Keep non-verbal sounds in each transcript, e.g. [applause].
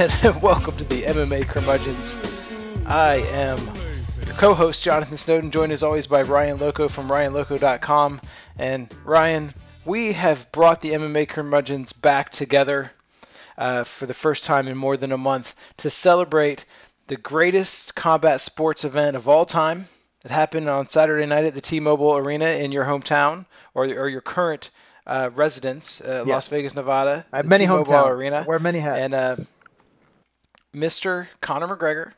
And [laughs] welcome to the MMA Curmudgeons. I am your co-host Jonathan Snowden, joined as always by Ryan Loco from RyanLoco.com. And Ryan, we have brought the MMA Curmudgeons back together uh, for the first time in more than a month to celebrate the greatest combat sports event of all time. It happened on Saturday night at the T-Mobile Arena in your hometown or, or your current uh, residence, uh, Yes. Las Vegas, Nevada. I have many T-Mobile hometowns. Arena. Wear many hats. And uh, Mr. Conor McGregor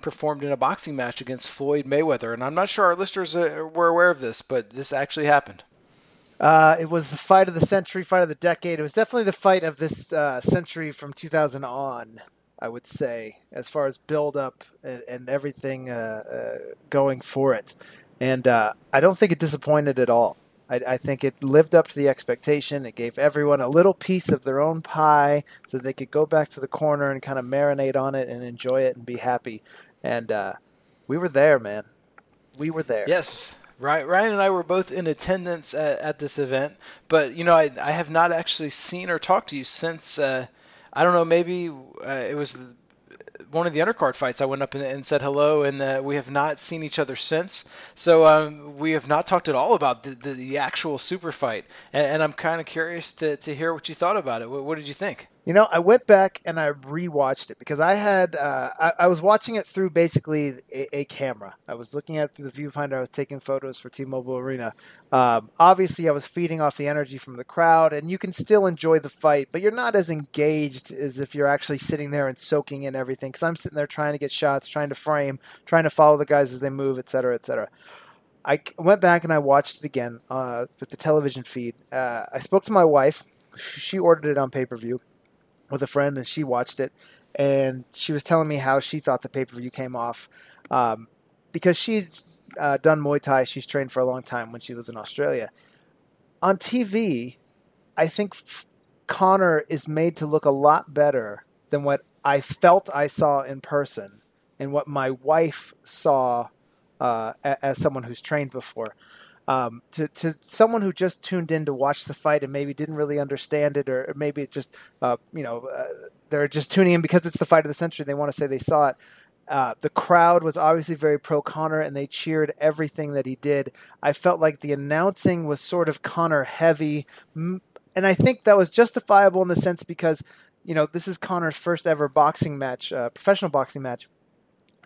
performed in a boxing match against Floyd Mayweather. And I'm not sure our listeners uh, were aware of this, but this actually happened. Uh, it was the fight of the century, fight of the decade. It was definitely the fight of this uh, century from 2000 on, I would say, as far as build up and, and everything uh, uh, going for it. And uh, I don't think it disappointed at all. I, I think it lived up to the expectation. It gave everyone a little piece of their own pie so they could go back to the corner and kind of marinate on it and enjoy it and be happy. And uh, we were there, man. We were there. Yes, Ryan, and I were both in attendance at, at this event, but you know, I, I have not actually seen or talked to you since. Uh, I don't know, maybe uh, it was one of the undercard fights. I went up and, and said hello, and uh, we have not seen each other since. So um, we have not talked at all about the, the, the actual super fight, and, and I'm kind of curious to, to hear what you thought about it. What, what did you think? You know, I went back and I rewatched it because I had uh, I, I was watching it through basically a, a camera. I was looking at it through the viewfinder. I was taking photos for T-Mobile Arena. Um, obviously, I was feeding off the energy from the crowd, and you can still enjoy the fight, but you're not as engaged as if you're actually sitting there and soaking in everything. Because I'm sitting there trying to get shots, trying to frame, trying to follow the guys as they move, et cetera, et cetera. I went back and I watched it again uh, with the television feed. Uh, I spoke to my wife. She ordered it on pay per view with a friend, and she watched it, and she was telling me how she thought the pay per view came off, um, because she'd uh, done Muay Thai. She's trained for a long time when she lived in Australia. On TV, I think Conor is made to look a lot better than what I felt I saw in person, and what my wife saw uh, as someone who's trained before um, to, to someone who just tuned in to watch the fight and maybe didn't really understand it, or, maybe it just, uh, you know, uh, they're just tuning in because it's the fight of the century. They want to say they saw it. Uh, the crowd was obviously very pro Conor and they cheered everything that he did. I felt like the announcing was sort of Conor heavy. And I think that was justifiable in the sense because, you know, this is Conor's first ever boxing match, uh, professional boxing match.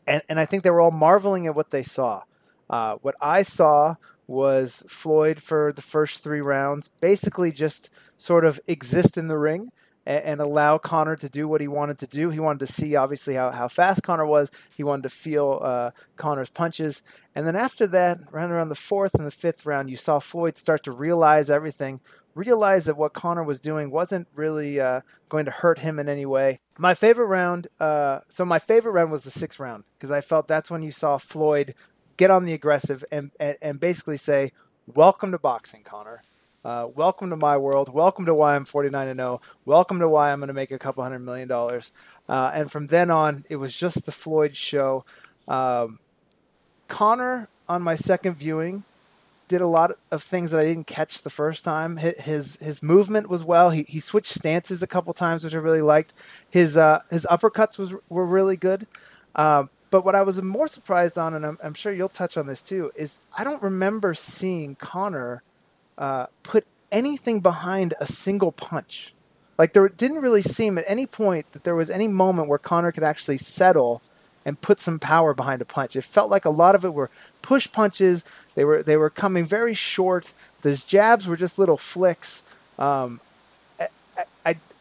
And, and I think they were all marveling at what they saw. Uh, what I saw was Floyd for the first three rounds, basically just sort of exist in the ring and, and allow Conor to do what he wanted to do. He wanted to see, obviously, how, how fast Conor was. He wanted to feel uh, Conor's punches. And then after that, around around the fourth and the fifth round, you saw Floyd start to realize everything, realize that what Conor was doing wasn't really uh, going to hurt him in any way. My favorite round, uh, so my favorite round was the sixth round because I felt that's when you saw Floyd get on the aggressive and, and, and basically say, Welcome to boxing, Conor. Uh, welcome to my world. Welcome to why I'm 49 and 0. Welcome to why I'm going to make a couple hundred million dollars. Uh, and from then on, it was just the Floyd show. Um, Conor, on my second viewing, did a lot of things that I didn't catch the first time. His his movement was well. He, he switched stances a couple times, which I really liked. His uh, his uppercuts was were really good. Um, but what I was more surprised on, and I'm, I'm sure you'll touch on this too, is I don't remember seeing Conor uh, put anything behind a single punch. Like there didn't really seem at any point that there was any moment where Conor could actually settle and put some power behind a punch. It felt like a lot of it were push punches. They were they were coming very short. Those jabs were just little flicks. Um,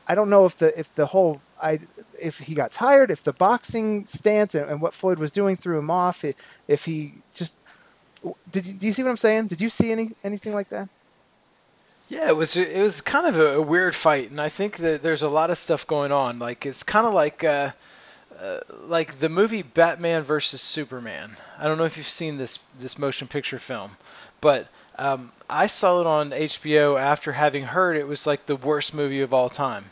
I don't know if the if the whole I if he got tired, if the boxing stance and, and what Floyd was doing threw him off. If, if he just did you, do you see what I'm saying? Did you see any anything like that? Yeah, it was it was kind of a, a weird fight, and I think that there's a lot of stuff going on. Like it's kind of like uh, uh, like the movie Batman versus Superman. I don't know if you've seen this this motion picture film, but um, I saw it on HBO after having heard it was like the worst movie of all time,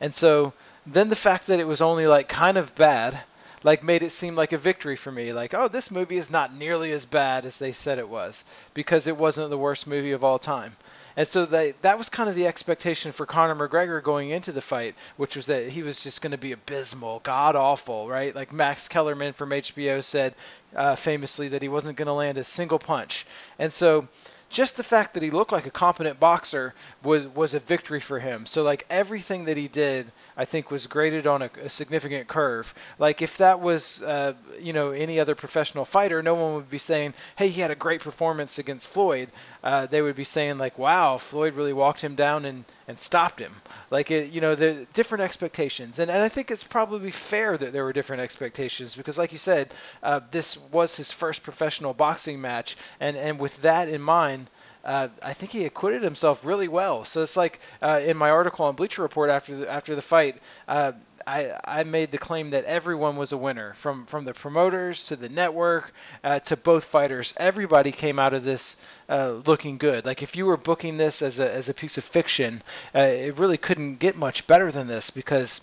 and so then the fact that it was only like kind of bad like made it seem like a victory for me like oh this movie is not nearly as bad as they said it was because it wasn't the worst movie of all time And so that that was kind of the expectation for Conor McGregor going into the fight, which was that he was just going to be abysmal, god awful, right? Like Max Kellerman from HBO said uh, famously that he wasn't going to land a single punch. And so just the fact that he looked like a competent boxer was was a victory for him. So like everything that he did, I think was graded on a, a significant curve. Like if that was uh, you know any other professional fighter, no one would be saying, "Hey, he had a great performance against Floyd." Uh, they would be saying like, "Wow, Floyd really walked him down and and stopped him." Like it, you know, the different expectations, and and I think it's probably fair that there were different expectations because, like you said, uh, this was his first professional boxing match, and and with that in mind uh, I think he acquitted himself really well. So it's like uh, in my article on Bleacher Report after the, after the fight, uh, I, I made the claim that everyone was a winner, from from the promoters to the network uh, to both fighters. Everybody came out of this uh, looking good. Like if you were booking this as a as a piece of fiction, uh, it really couldn't get much better than this because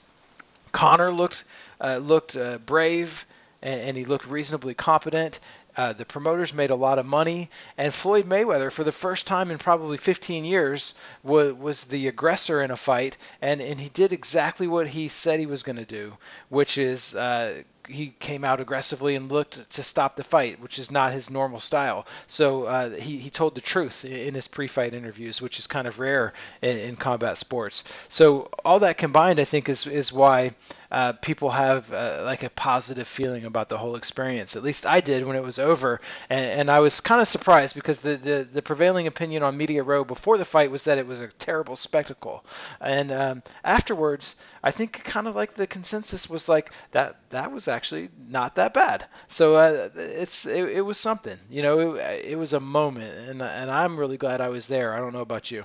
Conor looked looked brave and, and he looked reasonably competent. Uh, the promoters made a lot of money, and Floyd Mayweather, for the first time in probably 15 years, was, was the aggressor in a fight, and, and he did exactly what he said he was going to do, which is uh, he came out aggressively and looked to stop the fight, which is not his normal style. So uh, he, he told the truth in his pre-fight interviews, which is kind of rare in, in combat sports. So all that combined, I think, is is why uh, people have uh, like a positive feeling about the whole experience. At least I did when it was over, and, and I was kind of surprised because the, the, the prevailing opinion on Media Row before the fight was that it was a terrible spectacle, and um, afterwards, I think kind of like the consensus was like that that was actually not that bad. So uh, it's it, it, was something, you know, it, it was a moment, and and I'm really glad I was there. I don't know about you.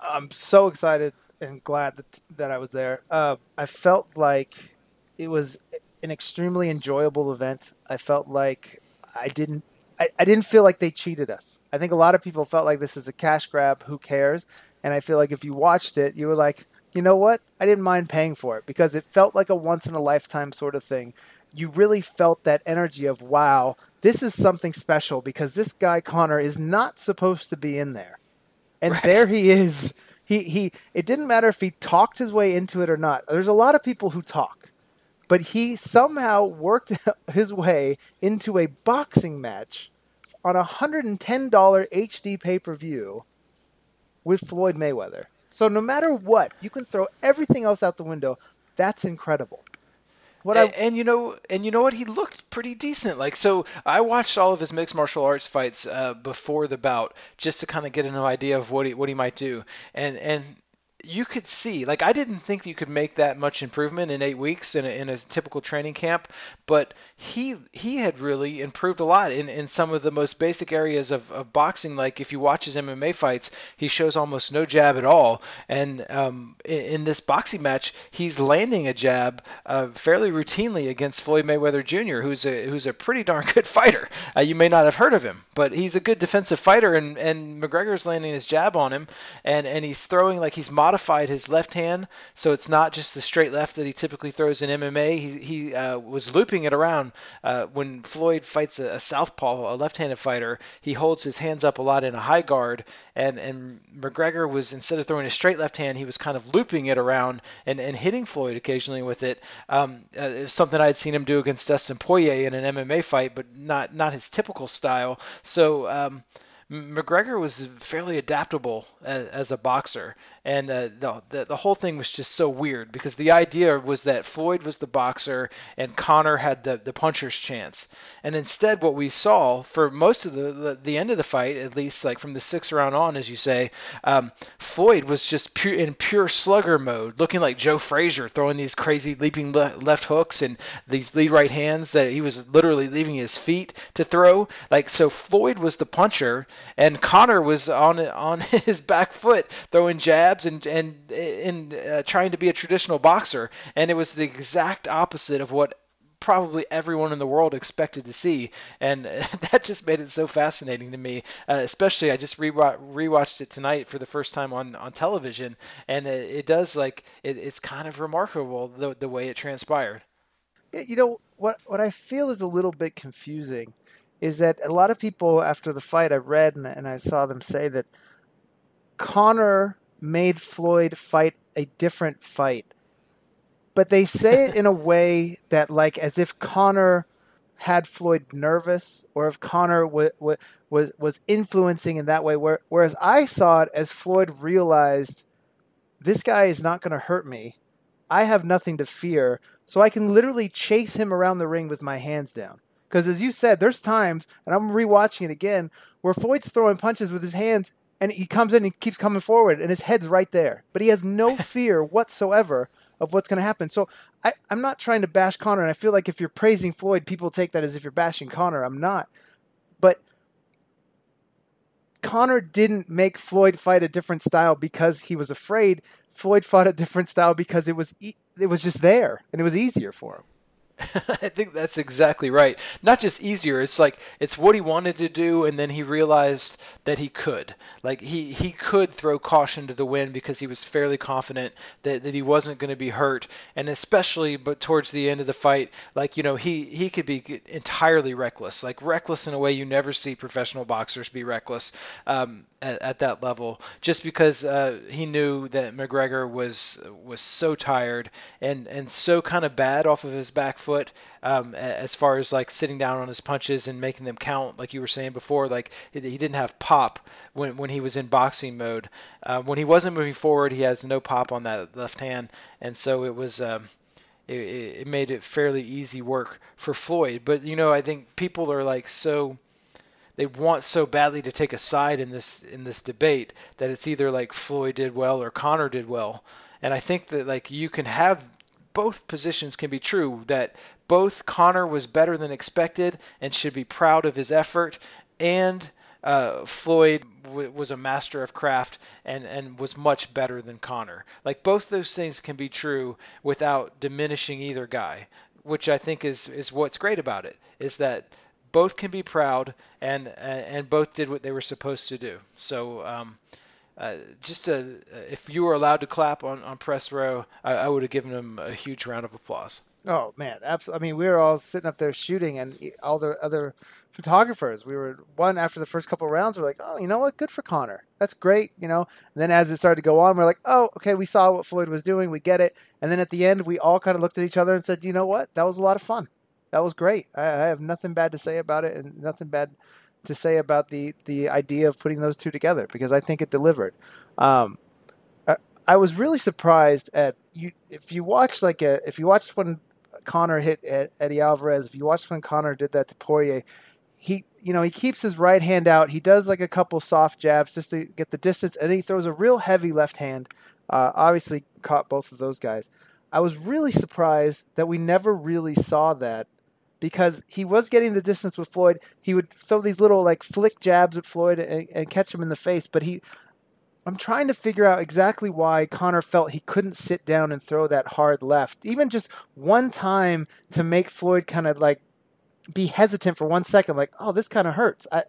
I'm so excited and glad that that I was there. Uh, I felt like it was an extremely enjoyable event. I felt like I didn't I, I didn't feel like they cheated us. I think a lot of people felt like this is a cash grab. Who cares? And I feel like if you watched it, you were like, you know what? I didn't mind paying for it because it felt like a once in a lifetime sort of thing. You really felt that energy of, wow, this is something special because this guy Conor, is not supposed to be in there. And right. there he is. He he it didn't matter if he talked his way into it or not. There's a lot of people who talk. But he somehow worked [laughs] his way into a boxing match on a $110 HD pay-per-view with Floyd Mayweather. So no matter what, you can throw everything else out the window. That's incredible. What and, I, and, you know, and you know what? He looked pretty decent. Like so, I watched all of his mixed martial arts fights uh, before the bout just to kind of get an idea of what he what he might do. And and you could see like i didn't think you could make that much improvement in eight weeks in a, in a typical training camp but he he had really improved a lot in, in some of the most basic areas of, of boxing. Like if you watch his mma fights he shows almost no jab at all. And um, in, in, this boxing match he's landing a jab uh, fairly routinely against floyd mayweather jr who's a who's a pretty darn good fighter. Uh, you may not have heard of him but he's a good defensive fighter and and mcgregor's landing his jab on him and and he's throwing like he's modeling modified his left hand, so it's not just the straight left that he typically throws in MMA. He, he uh, was looping it around. Uh, when Floyd fights a, a southpaw, a left-handed fighter, he holds his hands up a lot in a high guard, and and McGregor was instead of throwing a straight left hand, he was kind of looping it around and, and hitting Floyd occasionally with it. Um, uh, something I'd seen him do against Dustin Poirier in an MMA fight, but not not his typical style. So. Um, McGregor was fairly adaptable as, as a boxer, and uh, the, the, the whole thing was just so weird because the idea was that Floyd was the boxer and Conor had the the puncher's chance, and instead what we saw for most of the the, the end of the fight, at least like from the sixth round on, as you say, um, Floyd was just pure, in pure slugger mode, looking like Joe Frazier, throwing these crazy leaping le- left hooks and these lead right hands that he was literally leaving his feet to throw. Like so, Floyd was the puncher, and Conor was on on [laughs] his back foot throwing jabs jabs and and in uh, trying to be a traditional boxer, and it was the exact opposite of what probably everyone in the world expected to see, and [laughs] that just made it so fascinating to me. Uh, especially, I just re- rewatched it tonight for the first time on, on television, and it, it does like it, it's kind of remarkable the the way it transpired. You know what? What I feel is a little bit confusing is that a lot of people after the fight I read and, and I saw them say that Conor made Floyd fight a different fight. But they say it in a [laughs] way that, like, as if Conor had Floyd nervous, or if Conor w- w- was was influencing in that way. Where, whereas I saw it as Floyd realized this guy is not going to hurt me. I have nothing to fear, so I can literally chase him around the ring with my hands down. Because as you said, there's times, and I'm rewatching it again, where Floyd's throwing punches with his hands, and he comes in and keeps coming forward, and his head's right there, but he has no [laughs] fear whatsoever of what's going to happen. So I, I'm not trying to bash Conor, and I feel like if you're praising Floyd, people take that as if you're bashing Conor. I'm not, but Conor didn't make Floyd fight a different style because he was afraid. Floyd fought a different style because it was e- it was just there and it was easier for him. [laughs] I think that's exactly right. Not just easier, it's like it's what he wanted to do and then he realized that he could. Like he he could throw caution to the wind because he was fairly confident that, that he wasn't going to be hurt and especially but towards the end of the fight, like you know, he he could be entirely reckless. Like reckless in a way you never see professional boxers be reckless. Um, at, at, that level, just because uh, he knew that McGregor was was so tired and and so kind of bad off of his back foot um, as far as like sitting down on his punches and making them count, like you were saying before. Like he didn't have pop when when he was in boxing mode. Uh, when he wasn't moving forward, he has no pop on that left hand, and so it was. Um, it, it made it fairly easy work for Floyd. But you know, I think people are like so they want so badly to take a side in this in this debate that it's either like Floyd did well or Conor did well. And I think that like you can have both positions can be true that both Conor was better than expected and should be proud of his effort and uh, Floyd w- was a master of craft and, and was much better than Conor. Like both those things can be true without diminishing either guy, which I think is is what's great about it is that both can be proud and and both did what they were supposed to do. So um, uh, just a, if you were allowed to clap on, on press row, I, I would have given him a huge round of applause. Oh man, absolutely. I mean, we were all sitting up there shooting, and all the other photographers. We were one after the first couple rounds. We're like, oh, you know what? Good for Conor. That's great. You know. And then as it started to go on, we're like, oh, okay, we saw what Floyd was doing. We get it. And then at the end, we all kind of looked at each other and said, you know what? That was a lot of fun. That was great. I, I have nothing bad to say about it, and nothing bad to say about the the idea of putting those two together because I think it delivered. Um, I, I was really surprised at you if you watch like a if you watched when Conor hit Eddie Alvarez, if you watched when Conor did that to Poirier, he you know he keeps his right hand out. He does like a couple soft jabs just to get the distance, and then he throws a real heavy left hand. Uh, obviously, caught both of those guys. I was really surprised that we never really saw that because he was getting the distance with Floyd. He would throw these little like flick jabs at Floyd and, and catch him in the face. But he, I'm trying to figure out exactly why Conor felt he couldn't sit down and throw that hard left, even just one time to make Floyd kind of like be hesitant for one second, like, oh, this kind of hurts. I,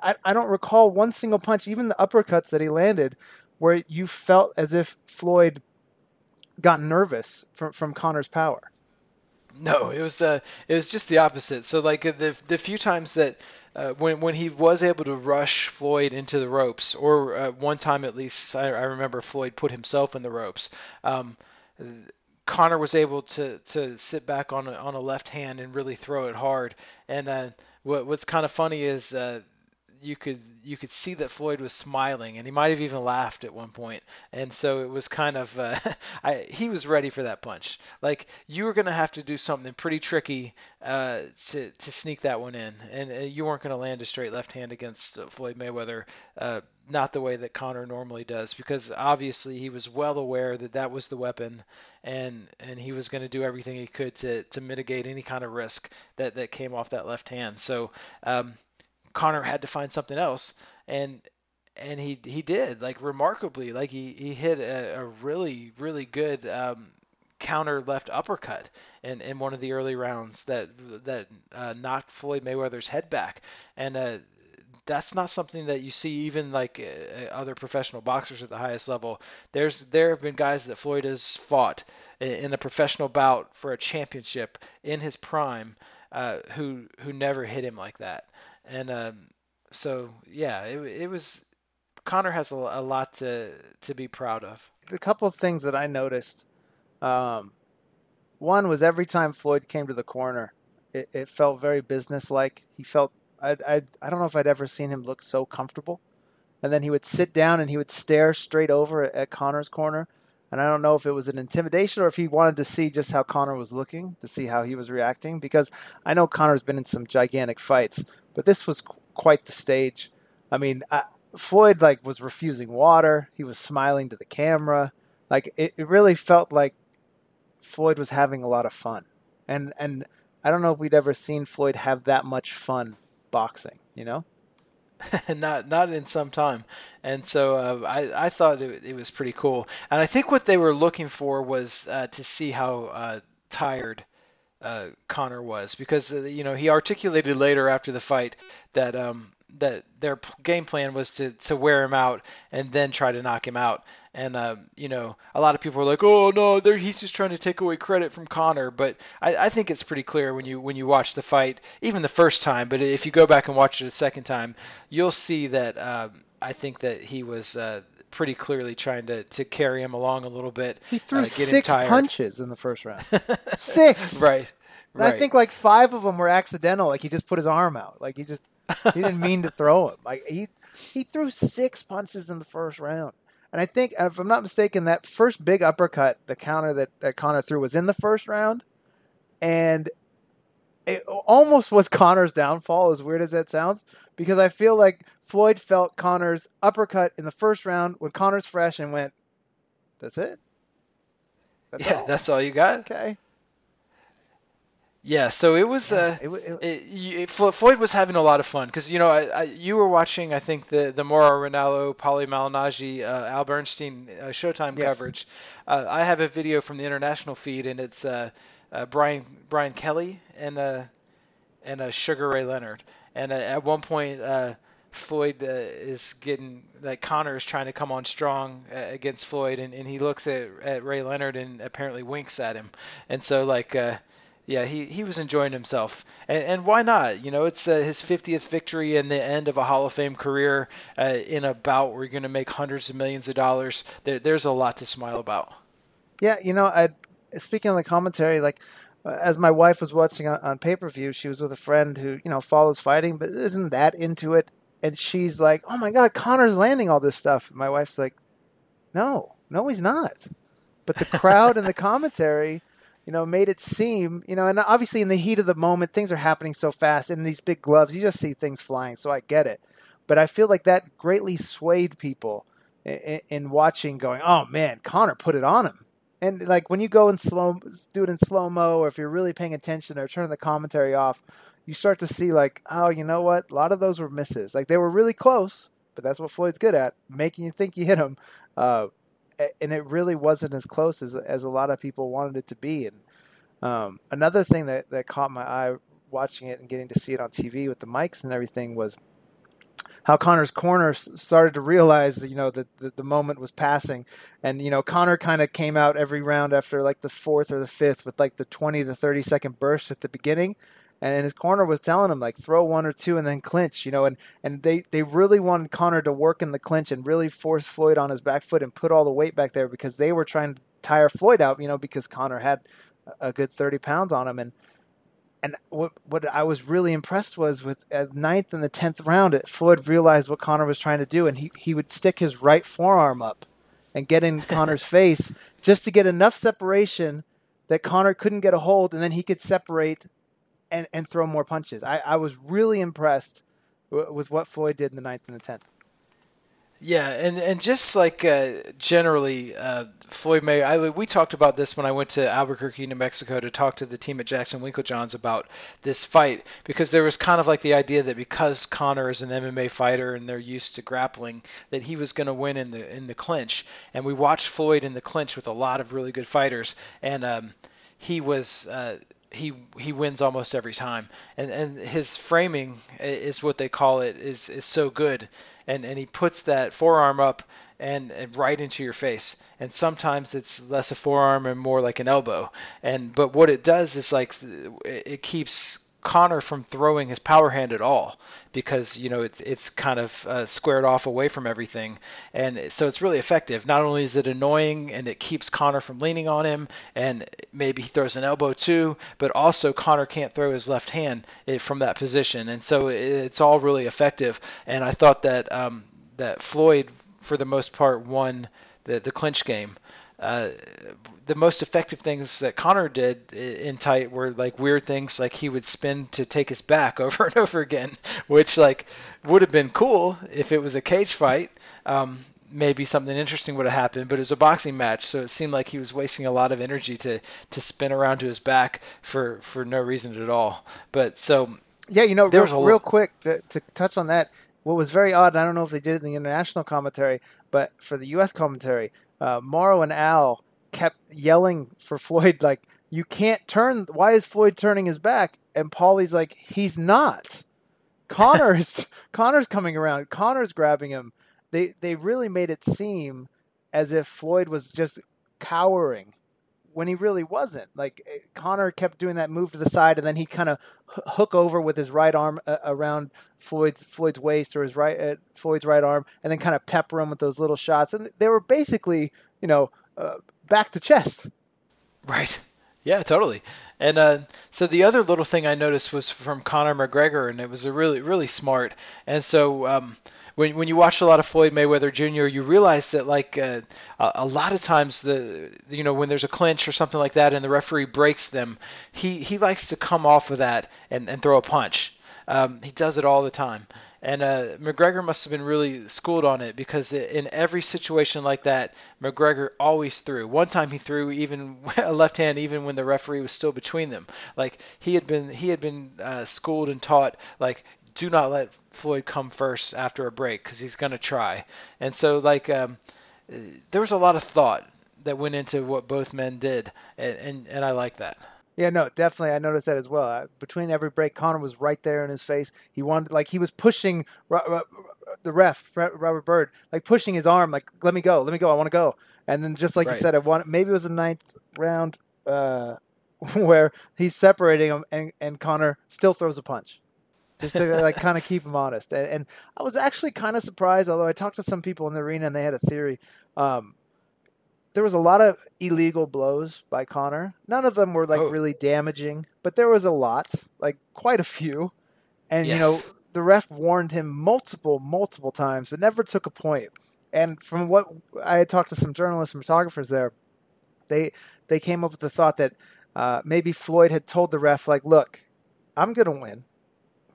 I, I don't recall one single punch, even the uppercuts that he landed, where you felt as if Floyd got nervous from from Conor's power. No, it was uh, it was just the opposite. So like the the few times that uh, when when he was able to rush Floyd into the ropes, or uh, one time at least, I, I, remember Floyd put himself in the ropes. Um, Conor was able to to sit back on a, on a left hand and really throw it hard. And uh, what what's kind of funny is uh, you could you could see that Floyd was smiling, and he might have even laughed at one point. And so it was kind of uh, [laughs] I, he was ready for that punch. Like you were going to have to do something pretty tricky uh, to to sneak that one in, and uh, you weren't going to land a straight left hand against uh, Floyd Mayweather. Uh, not the way that Conor normally does, because obviously he was well aware that that was the weapon, and and he was going to do everything he could to to mitigate any kind of risk that that came off that left hand. So. Um, Conor had to find something else, and and he he did like remarkably like he he hit a, a really really good um, counter left uppercut in, in one of the early rounds that that uh, knocked Floyd Mayweather's head back, and uh, that's not something that you see even like uh, other professional boxers at the highest level. There's there have been guys that Floyd has fought in, in a professional bout for a championship in his prime uh, who who never hit him like that. And um, so yeah, it, it was Conor has a, a lot to to be proud of. A couple of things that I noticed. Um, one was every time Floyd came to the corner, it, it felt very businesslike. He felt I I I don't know if I'd ever seen him look so comfortable. And then he would sit down and he would stare straight over at Conor's corner. And I don't know if it was an intimidation or if he wanted to see just how Conor was looking, to see how he was reacting. Because I know Conor's been in some gigantic fights, but this was qu- quite the stage. I mean, I, Floyd like was refusing water. He was smiling to the camera. Like it, it really felt like Floyd was having a lot of fun. And and I don't know if we'd ever seen Floyd have that much fun boxing. You know. [laughs] not not in some time, and so uh, I I thought it, it was pretty cool, and I think what they were looking for was uh, to see how uh, tired uh, Conor was because uh, you know he articulated later after the fight that um, that their game plan was to, to wear him out and then try to knock him out. And uh, you know, a lot of people are like, "Oh no, he's just trying to take away credit from Conor." But I, I, think it's pretty clear when you when you watch the fight, even the first time. But if you go back and watch it a second time, you'll see that um, I think that he was uh, pretty clearly trying to, to carry him along a little bit. He threw uh, six punches in the first round. [laughs] six. Right. Right. I think like five of them were accidental. Like he just put his arm out. Like he just he didn't mean to throw him. Like he he threw six punches in the first round. And I think, if I'm not mistaken, that first big uppercut, the counter that, that Conor threw was in the first round. And it almost was Conor's downfall, as weird as that sounds, because I feel like Floyd felt Conor's uppercut in the first round when Conor's fresh and went, that's it? That's yeah, all? that's all you got? Okay. Yeah, so it was. Uh, it, it, it, Floyd was having a lot of fun because you know I, I, you were watching I think the the Mauro Ranallo, Paulie Malignaggi, uh, Al Bernstein uh, Showtime yes. coverage. Uh, I have a video from the international feed and it's uh, Brian Brian Kenny and uh, and uh, Sugar Ray Leonard. And uh, at one point, uh, Floyd uh, is getting like Conor is trying to come on strong uh, against Floyd, and, and he looks at, at Ray Leonard and apparently winks at him. And so like yeah, he, he was enjoying himself, and, and why not? You know, it's his 50th victory and the end of a Hall of Fame career in a bout where you're going to make hundreds of millions of dollars. There, there's a lot to smile about. Yeah, you know, I speaking of the commentary, like uh, as my wife was watching on, on pay per view, she was with a friend who you know follows fighting, but isn't that into it, and she's like, "Oh my God, Conor's landing all this stuff." My wife's like, "No, no, he's not." But the crowd and the [laughs] commentary you know, made it seem, you know, and obviously in the heat of the moment, things are happening so fast. In these big gloves, you just see things flying. So I get it, but I feel like that greatly swayed people in, in watching, going, "Oh man, Conor put it on him." And like when you go in slow, do it in slow mo, or if you're really paying attention, or turn the commentary off, you start to see like, oh, you know what? A lot of those were misses. Like they were really close, but that's what Floyd's good at, making you think you hit him. Uh, and it really wasn't as close as as a lot of people wanted it to be. And um, another thing that that caught my eye watching it and getting to see it on TV with the mics and everything was how Conor's corner started to realize, you know, that, that the moment was passing, and you know, Conor kind of came out every round after like the fourth or the fifth with like the twenty to thirty second burst at the beginning, and his corner was telling him like throw one or two and then clinch, you know, and and they they really wanted Conor to work in the clinch and really force Floyd on his back foot and put all the weight back there because they were trying to tire Floyd out, you know, because Conor had a good thirty pounds on him and. And what what I was really impressed was with at ninth and the tenth round, it, Floyd realized what Conor was trying to do, and he, he would stick his right forearm up and get in [laughs] Conor's face just to get enough separation that Conor couldn't get a hold, and then he could separate and, and throw more punches. I, I was really impressed w- with what Floyd did in the ninth and the tenth. Yeah, and, and just like uh, generally, uh, Floyd May, I, we talked about this when I went to Albuquerque, New Mexico to talk to the team at Jackson Winkeljohns about this fight because there was kind of like the idea that because Conor is an MMA fighter and they're used to grappling, that he was going to win in the in the clinch. And we watched Floyd in the clinch with a lot of really good fighters, and um, he was. Uh, he he wins almost every time, and and his framing is what they call it is is so good, and and he puts that forearm up and, and right into your face, and sometimes it's less a forearm and more like an elbow, and but what it does is like it keeps Conor from throwing his power hand at all because you know it's it's kind of uh, squared off away from everything, and so it's really effective. Not only is it annoying and it keeps Conor from leaning on him, and maybe he throws an elbow too, but also Conor can't throw his left hand eh, from that position, and so it's all really effective. And I thought that um, that Floyd, for the most part, won the the clinch game. Uh, the most effective things that Conor did in tight were like weird things like he would spin to take his back [laughs] over and over again, which like would have been cool if it was a cage fight. Um, maybe something interesting would have happened, but it was a boxing match, so it seemed like he was wasting a lot of energy to to spin around to his back for for no reason at all. But so yeah, you know, real, real quick to, to touch on that, what was very odd, I don't know if they did it in the international commentary, but for the U.S. commentary, uh, Mauro and Al kept yelling for Floyd, like, you can't turn. Why is Floyd turning his back? And Paulie's like, he's not. Conor is [laughs] Conor's coming around. Conor's grabbing him. They they really made it seem as if Floyd was just cowering when he really wasn't. Like Conor kept doing that move to the side, and then he kind of hook over with his right arm uh, around Floyd's Floyd's waist or his right uh, Floyd's right arm, and then kind of pepper him with those little shots. And they were basically, you know, uh, back to chest. Right. Yeah, totally. And uh, so the other little thing I noticed was from Conor McGregor, and it was a really, really smart. And so um, when when you watch a lot of Floyd Mayweather Jr., you realize that like uh, a lot of times the you know when there's a clinch or something like that, and the referee breaks them, he he likes to come off of that and, and throw a punch. Um, he does it all the time. And uh, McGregor must have been really schooled on it because in every situation like that, McGregor always threw. One time he threw even [laughs] a left hand, even when the referee was still between them. Like he had been, he had been uh, schooled and taught like do not let Floyd come first after a break because he's going to try. And so like um, there was a lot of thought that went into what both men did, and and, and I like that. Yeah, no, definitely. I noticed that as well. Uh, between every break, Conor was right there in his face. He wanted, like, he was pushing the ref, Robert Byrd, like pushing his arm, like, let me go, let me go, I want to go. And then, just like right. you said, I want maybe it was the ninth round uh, [laughs] where he's separating him, and, and Conor still throws a punch. Just to like kind of keep him honest. And, and, I was actually kind of surprised, although I talked to some people in the arena and they had a theory. Um, there was a lot of illegal blows by Conor. None of them were like oh. really damaging, but there was a lot, like quite a few. And yes. you know, the ref warned him multiple, multiple times, but never took a point. And from what I had talked to some journalists and photographers there, they they came up with the thought that uh, maybe Floyd had told the ref, like, "Look, I'm going to win.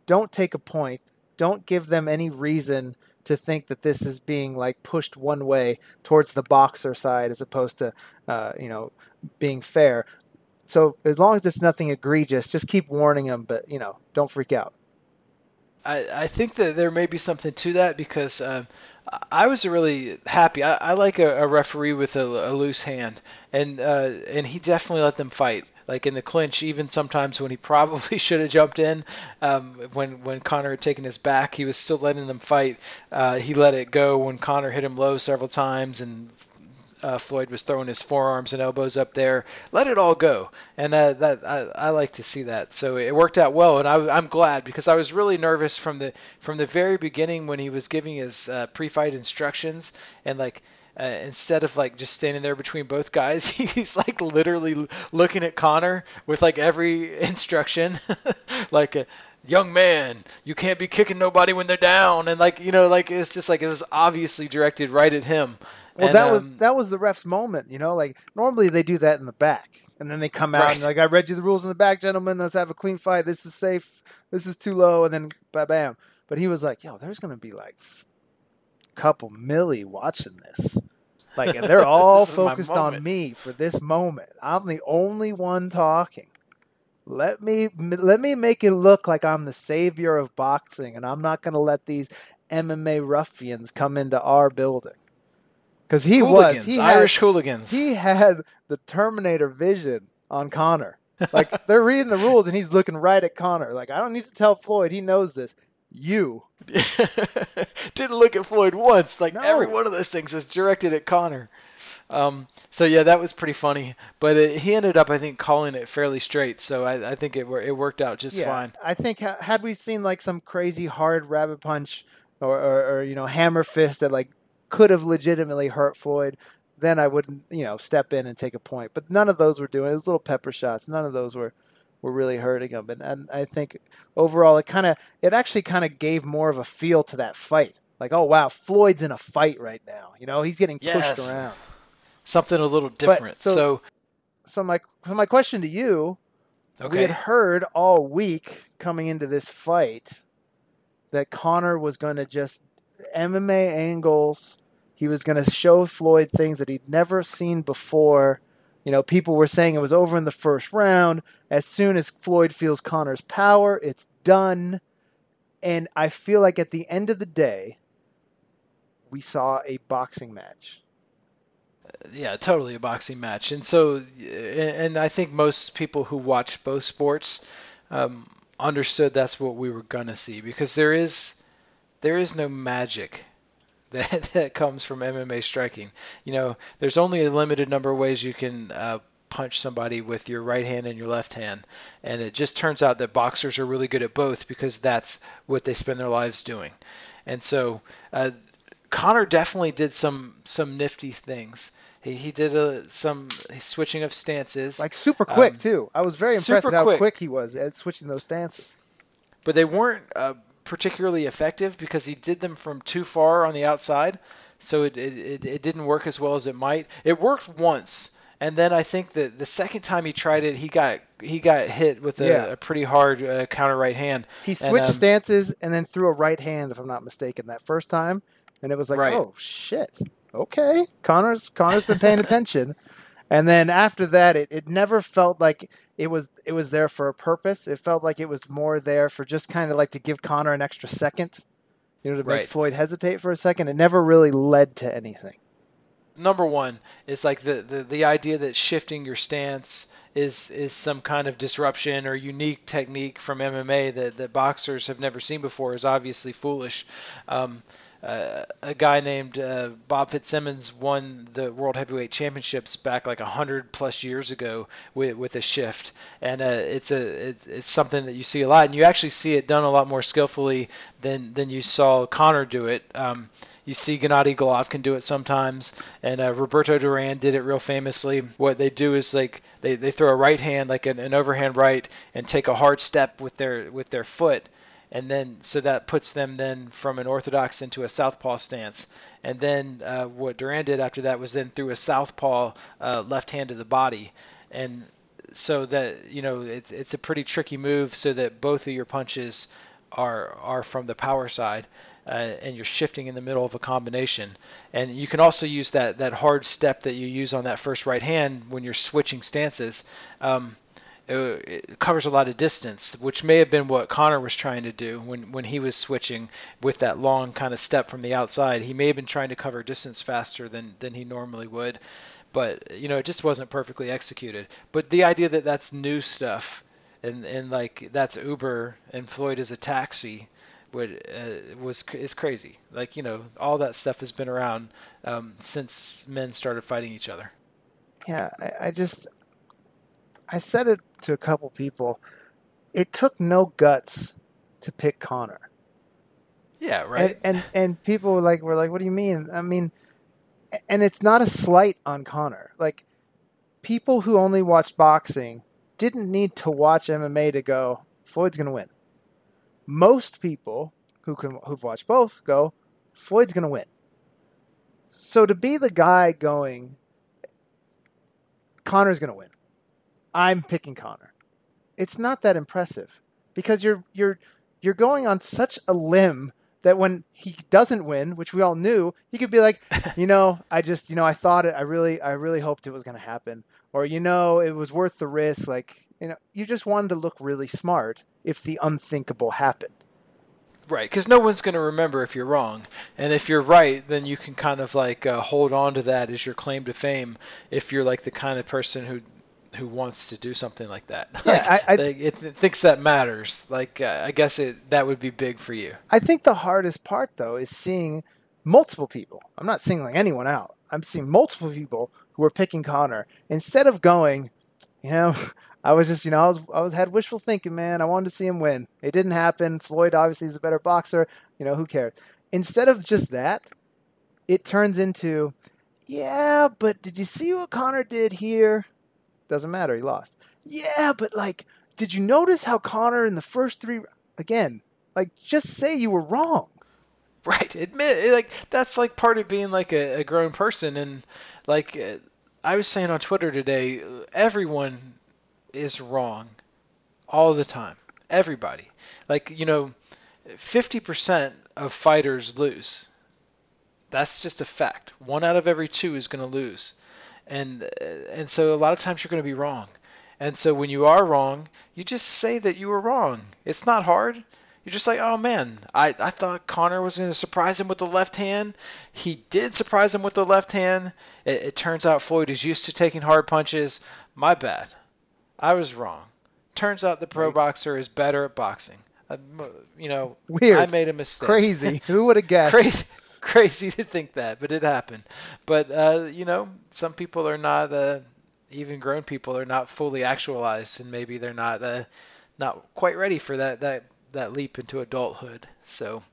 Don't take a point. Don't give them any reason to think that this is being like pushed one way towards the boxer side as opposed to uh, you know being fair. So as long as it's nothing egregious, just keep warning them, but you know don't freak out. I, I think that there may be something to that because uh, I was really happy. I, I like a, a, referee with a, a, loose hand, and uh, and he definitely let them fight like in the clinch, even sometimes when he [laughs] probably should have jumped in, um, when when Conor had taken his back, he was still letting them fight. Uh, he let it go when Conor hit him low several times, and uh, Floyd was throwing his forearms and elbows up there. Let it all go, and uh, that I, I like to see that. So it worked out well, and I, am glad because I was really nervous from the from the very beginning when he was giving his uh, pre-fight instructions, and like uh, instead of like just standing there between both guys, [laughs] he's like literally looking at Conor with like every instruction, [laughs] like a young man, you can't be kicking nobody when they're down, and like you know, like it's just like it was obviously directed right at him. Well, and, that um, was that was the ref's moment, you know. Like normally they do that in the back, and then they come out right. and like, I read you the rules in the back, gentlemen. Let's have a clean fight. This is safe. This is too low, and then bam. But he was like, yo, there's gonna be like couple milli watching this. Like, and they're [laughs] all focused on me for this moment. I'm the only one talking. Let me let me make it look like I'm the savior of boxing, and I'm not going to let these MMA ruffians come into our building. Because he hooligans, was he Irish had, hooligans. He had the Terminator vision on Conor. Like [laughs] they're reading the rules, and he's looking right at Conor. Like I don't need to tell Floyd; he knows this. You [laughs] didn't look at Floyd once. Like no. every one of those things was directed at Conor. Um, so yeah, that was pretty funny. But it, he ended up, I think, calling it fairly straight. So I, I think it it worked out just yeah, fine. I think had we seen like some crazy hard rabbit punch or, or, or you know hammer fist that like could have legitimately hurt Floyd, then I wouldn't you know step in and take a point. But none of those were doing. It was little pepper shots. None of those were were really hurting him. And, and I think overall, it kind of it actually kind of gave more of a feel to that fight. Like, oh wow, Floyd's in a fight right now. You know, he's getting pushed around. Something a little different. so, so, so my so my question to you, okay. we had heard all week coming into this fight that Conor was going to just MMA angles. He was going to show Floyd things that he'd never seen before. You know, people were saying it was over in the first round. As soon as Floyd feels Conor's power, it's done. And I feel like at the end of the day, we saw a boxing match. Yeah, totally a boxing match. And so, and I think most people who watch both sports um, understood that's what we were gonna see because there is there is no magic [laughs] that, that comes from MMA striking. You know, there's only a limited number of ways you can uh, punch somebody with your right hand and your left hand, and it just turns out that boxers are really good at both because that's what they spend their lives doing. And so, uh, Conor definitely did some some nifty things. He, he did a, some switching of stances, like super quick um, too. I was very impressed with how quick. quick he was at switching those stances. But they weren't uh, particularly effective because he did them from too far on the outside, so it, it, it didn't work as well as it might. It worked once, and then I think that the second time he tried it, he got he got hit with a, yeah. a pretty hard uh, counter right hand. He switched and, um, stances and then threw a right hand, if I'm not mistaken, that first time, and it was like, right. oh shit, okay, Conor's Conor's been paying [laughs] attention. And then after that, it, it never felt like it was it was there for a purpose. It felt like it was more there for just kind of like to give Conor an extra second, you know, to make right. Floyd hesitate for a second. It never really led to anything. Number one is like the, the, the idea that shifting your stance is is some kind of disruption or unique technique from MMA that, that boxers have never seen before is obviously foolish. Um, uh, a guy named uh, Bob Fitzsimmons won the World Heavyweight Championships back like hundred plus years ago with, with a shift, and uh, it's a it, it's something that you see a lot, and you actually see it done a lot more skillfully than than you saw Conor do it. Um, you see Gennady Golovkin do it sometimes, and uh, Roberto Duran did it real famously. What they do is like they, they throw a right hand, like an, an overhand right, and take a hard step with their with their foot and then so that puts them then from an orthodox into a southpaw stance. And then uh, what Duran did after that was then through a southpaw uh, left hand to the body, and so that you know it's it's a pretty tricky move so that both of your punches are are from the power side. Uh, and you're shifting in the middle of a combination. And you can also use that, that hard step that you use on that first right hand when you're switching stances. Um, it covers a lot of distance, which may have been what Conor was trying to do when, when he was switching with that long kind of step from the outside. He may have been trying to cover distance faster than, than he normally would, but you know it just wasn't perfectly executed. But the idea that that's new stuff and and like that's Uber and Floyd is a taxi would uh, was is crazy. Like you know all that stuff has been around um, since men started fighting each other. Yeah, I, I just I said it to a couple people. It took no guts to pick Conor. Yeah, right. And and, and people were like were like, what do you mean? I mean, and it's not a slight on Conor. Like people who only watched boxing didn't need to watch MMA to go Floyd's going to win. Most people who can who've watched both go Floyd's going to win. So to be the guy going Conor's going to win. I'm picking Conor. It's not that impressive because you're you're you're going on such a limb that when he doesn't win, which we all knew, he could be like, [laughs] you know, I just, you know, I thought it, I really, I really hoped it was going to happen, or you know, it was worth the risk. Like, you know, you just wanted to look really smart if the unthinkable happened. Right, because no one's going to remember if you're wrong, and if you're right, then you can kind of like uh, hold on to that as your claim to fame. If you're like the kind of person who who wants to do something like that. Yeah, like, I, [laughs] I like it, it, thinks that matters. Like uh, I guess it that would be big for you. I think the hardest part though is seeing multiple people. I'm not singling anyone out. I'm seeing multiple people who are picking Conor instead of going, you know, [laughs] I was just, you know, I was, I was had wishful thinking, man. I wanted to see him win. It didn't happen. Floyd obviously is a better boxer. You know, who cares? Instead of just that, it turns into, yeah, but did you see what Conor did here? Doesn't matter. He lost. Yeah, but like, did you notice how Conor in the first three again? Like, just say you were wrong. Right. Admit like that's like part of being like a, a grown person and like I was saying on Twitter today, everyone is wrong all the time. Everybody. Like, you know, 50% of fighters lose. That's just a fact. One out of every two is going to lose. And uh, and so a lot of times you're going to be wrong. And so when you are wrong, you just say that you were wrong. It's not hard. You're just like, oh man, I, I thought Conor was going to surprise him with the left hand. He did surprise him with the left hand. It, it turns out Floyd is used to taking hard punches. My bad. I was wrong. Turns out the pro boxer is better at boxing. I, you know, weird. I made a mistake. Crazy. Who would have [laughs] guessed? crazy, [laughs] crazy to think that, but it happened. But uh, you know, some people are not. Uh, even grown people are not fully actualized, and maybe they're not uh, not quite ready for that that that leap into adulthood. So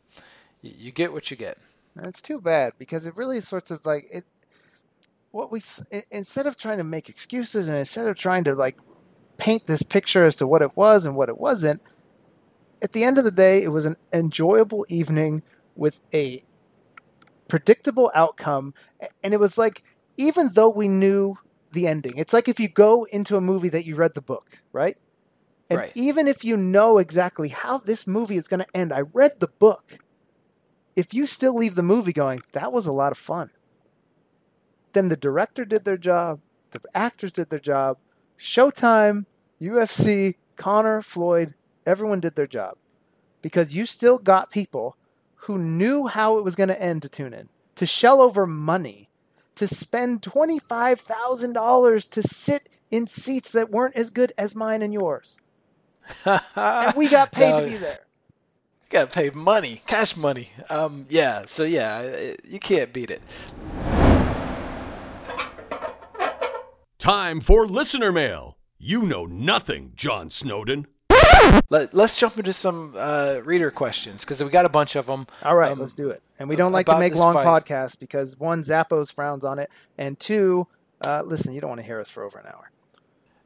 you, you get what you get. That's too bad because it really sorts of like it. What we instead of trying to make excuses and instead of trying to like paint this picture as to what it was and what it wasn't, at the end of the day, it was an enjoyable evening with a predictable outcome, and it was like even though we knew the ending, it's like if you go into a movie that you read the book, right? And right. even if you know exactly how this movie is going to end, I read the book. If you still leave the movie going, that was a lot of fun, then the director did their job, the actors did their job, Showtime, UFC, Conor, Floyd, everyone did their job. Because you still got people who knew how it was going to end to tune in, to shell over money, to spend $25,000 to sit in seats that weren't as good as mine and yours [laughs] and we got paid no, to be there. Got paid money, cash money. Um, yeah. So yeah, you can't beat it. Time for listener mail. You know nothing, John Snowden. Let, us jump into some uh, reader questions because we got a bunch of them. All right, um, let's do it. And we don't like to make long fight. podcasts because one, Zappos frowns on it, and two, uh, listen, you don't want to hear us for over an hour.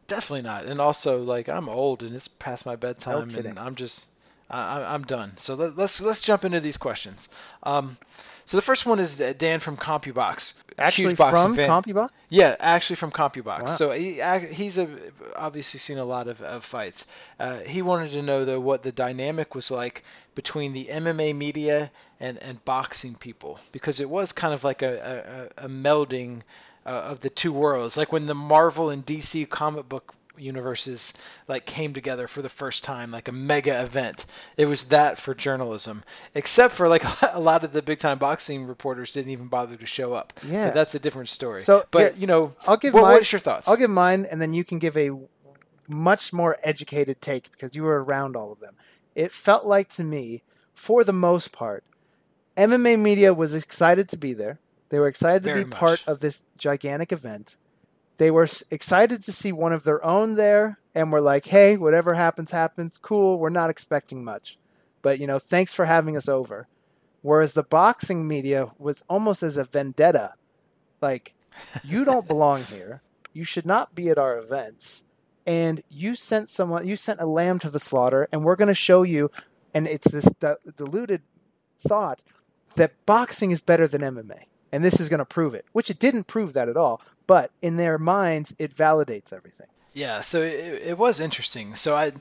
Definitely not. And also, like, I'm old and it's past my bedtime, no and I'm just, I, am done. So let, us let's, let's jump into these questions. Um, so the first one is Dan from CompuBox. Actually from fan. CompuBox? Yeah, actually from CompuBox. Wow. So he, he's a, obviously seen a lot of, of fights. Uh, he wanted to know though what the dynamic was like between the MMA media and, and boxing people because it was kind of like a, a, a melding uh, of the two worlds, like when the Marvel and DC comic book universes like came together for the first time like a mega event. It was that for journalism. Except for like [laughs] a lot of the big time boxing reporters didn't even bother to show up. Yeah. But that's a different story. So but you know i'll give what, mine, what is your thoughts? I'll give mine and then you can give a much more educated take because you were around all of them. It felt like to me for the most part mma media was excited to be there. They were excited Very to be much. part of this gigantic event. They were excited to see one of their own there and were like, hey, whatever happens, happens. Cool. We're not expecting much. But, you know, thanks for having us over. Whereas the boxing media was almost as a vendetta. Like, you [laughs] don't belong here. You should not be at our events. And you sent someone, you sent a lamb to the slaughter, and we're going to show you. And it's this diluted thought that boxing is better than MMA and this is going to prove it, which it didn't prove that at all. But in their minds, it validates everything. Yeah, so it, it was interesting. So I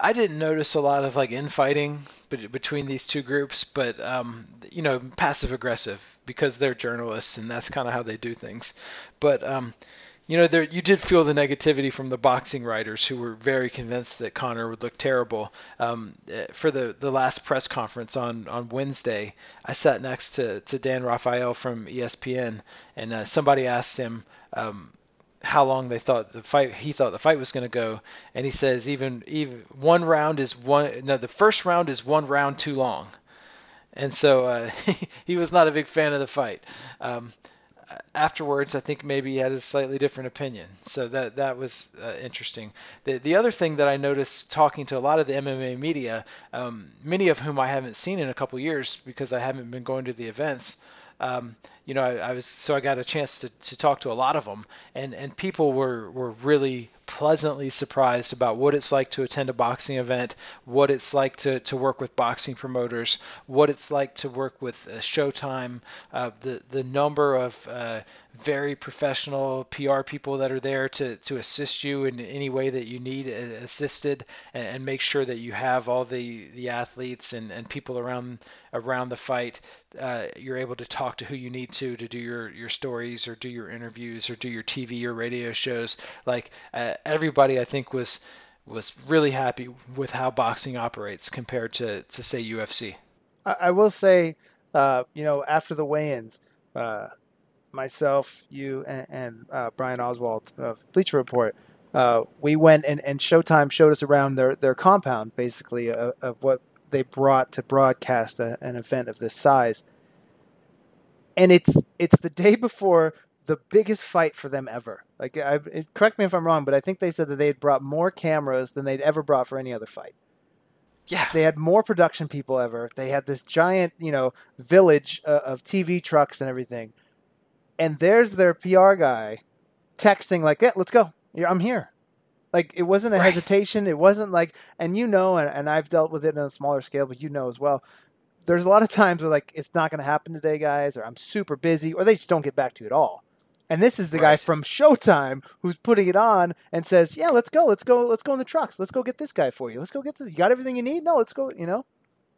I didn't notice a lot of like infighting between these two groups, but um, you know, passive aggressive because they're journalists and that's kind of how they do things. But um, you know, there you did feel the negativity from the boxing writers who were very convinced that Conor would look terrible. Um, eh, for the, the last press conference on, on Wednesday, I sat next to, to Dan Rafael from ESPN, and uh, somebody asked him um, how long they thought the fight he thought the fight was going to go, and he says even even one round is one no the first round is one round too long, and so uh, [laughs] he was not a big fan of the fight. Um, afterwards, I think maybe he had a slightly different opinion. So that that was uh, interesting. The the other thing that I noticed talking to a lot of the MMA media, um, many of whom I haven't seen in a couple years because I haven't been going to the events. Um, you know, I, I, was so I got a chance to, to talk to a lot of them, and and people were were really pleasantly surprised about what it's like to attend a boxing event, what it's like to, to work with boxing promoters, what it's like to work with uh, Showtime, uh, the the number of uh, very professional PR people that are there to, to assist you in any way that you need uh, assisted, and, and make sure that you have all the, the athletes and, and people around around the fight. Uh, you're able to talk to who you need to to do your your stories or do your interviews or do your TV or radio shows. Like uh, everybody, I think was was really happy with how boxing operates compared to to say UFC. I, I will say, uh, you know, after the weigh-ins, uh, myself, you, and, and uh, Brian Oswald of Bleacher Report. Uh, we went and, and Showtime showed us around their, their compound, basically, of, of what they brought to broadcast a, an event of this size and it's it's the day before the biggest fight for them ever. Like, I, correct me if I'm wrong, but I think they said that they had brought more cameras than they'd ever brought for any other fight. Yeah, they had more production people ever. They had this giant, you know, village uh, of TV trucks and everything. And there's their PR guy texting like, "Yeah, let's go. I'm here." Like it wasn't a right. hesitation. It wasn't like, and you know, and, and I've dealt with it on a smaller scale, but you know as well there's a lot of times where like it's not going to happen today, guys, or I'm super busy, or they just don't get back to you at all. And this is the right. guy from Showtime who's putting it on and says, "Yeah, let's go, let's go, let's go in the trucks, let's go get this guy for you, let's go get this. You got everything you need? No, let's go. You know,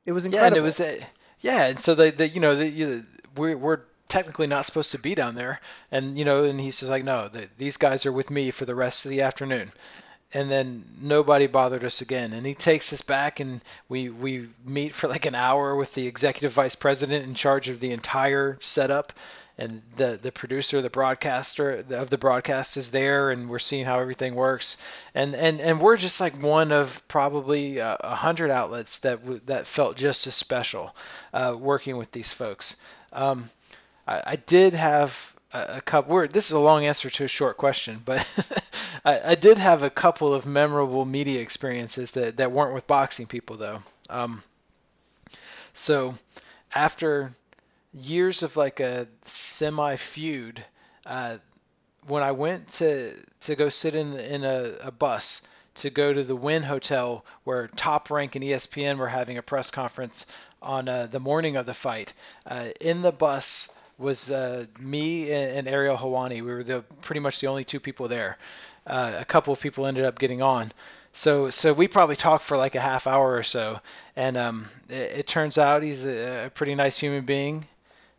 it was incredible. Yeah, and it was a, yeah, and so the, the you know the, you, we're we're technically not supposed to be down there, and you know, and he's just like, no, the, these guys are with me for the rest of the afternoon, and then nobody bothered us again. And he takes us back, and we we meet for like an hour with the executive vice president in charge of the entire setup, and the the producer, the broadcaster of the broadcast is there, and we're seeing how everything works. And and and we're just like one of probably a hundred outlets that w- that felt just as special uh, working with these folks. Um, I, I did have a, couple. this is a long answer to a short question, but [laughs] I, I, did have a couple of memorable media experiences that, that weren't with boxing people though. Um, so after years of like a semi feud, uh, when I went to to go sit in in a, a bus to go to the Wynn Hotel where Top Rank and ESPN were having a press conference on uh, the morning of the fight. Uh, in the bus was uh, me and, Ariel Helwani. We were the pretty much the only two people there. Uh, a couple of people ended up getting on. So so we probably talked for like a half hour or so, and um, it, it, turns out he's a, a, pretty nice human being,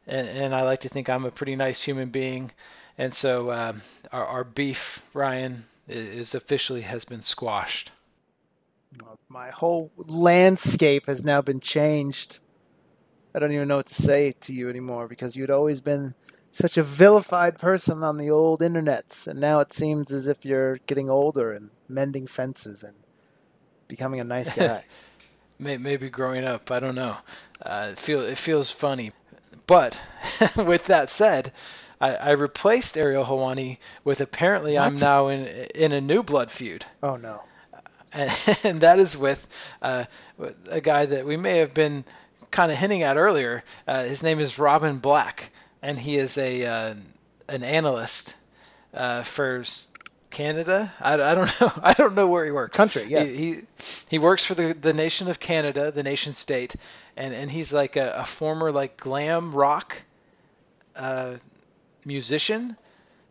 and, and, I like to think I'm a pretty nice human being, and so um, our, our beef, Ryan, is officially has been squashed. My whole landscape has now been changed I don't even know what to say to you anymore because you'd always been such a vilified person on the old internets, and now it seems as if you're getting older and mending fences and becoming a nice [laughs] guy. Maybe growing up, I don't know. Uh, it feel it feels funny, but [laughs] with that said, I, I replaced Ariel Helwani with apparently what? I'm now in in a new blood feud. Oh no! And, [laughs] and that is with uh, a guy that we may have been kind of hinting at earlier. Uh, his name is Robin Black, and he is a uh, an analyst uh, for Canada. I, I, don't [laughs] know. I don't know where he works. Country, yes. He he, he works for the, the nation of Canada, the nation state, and, and he's like a, a former like glam rock uh, musician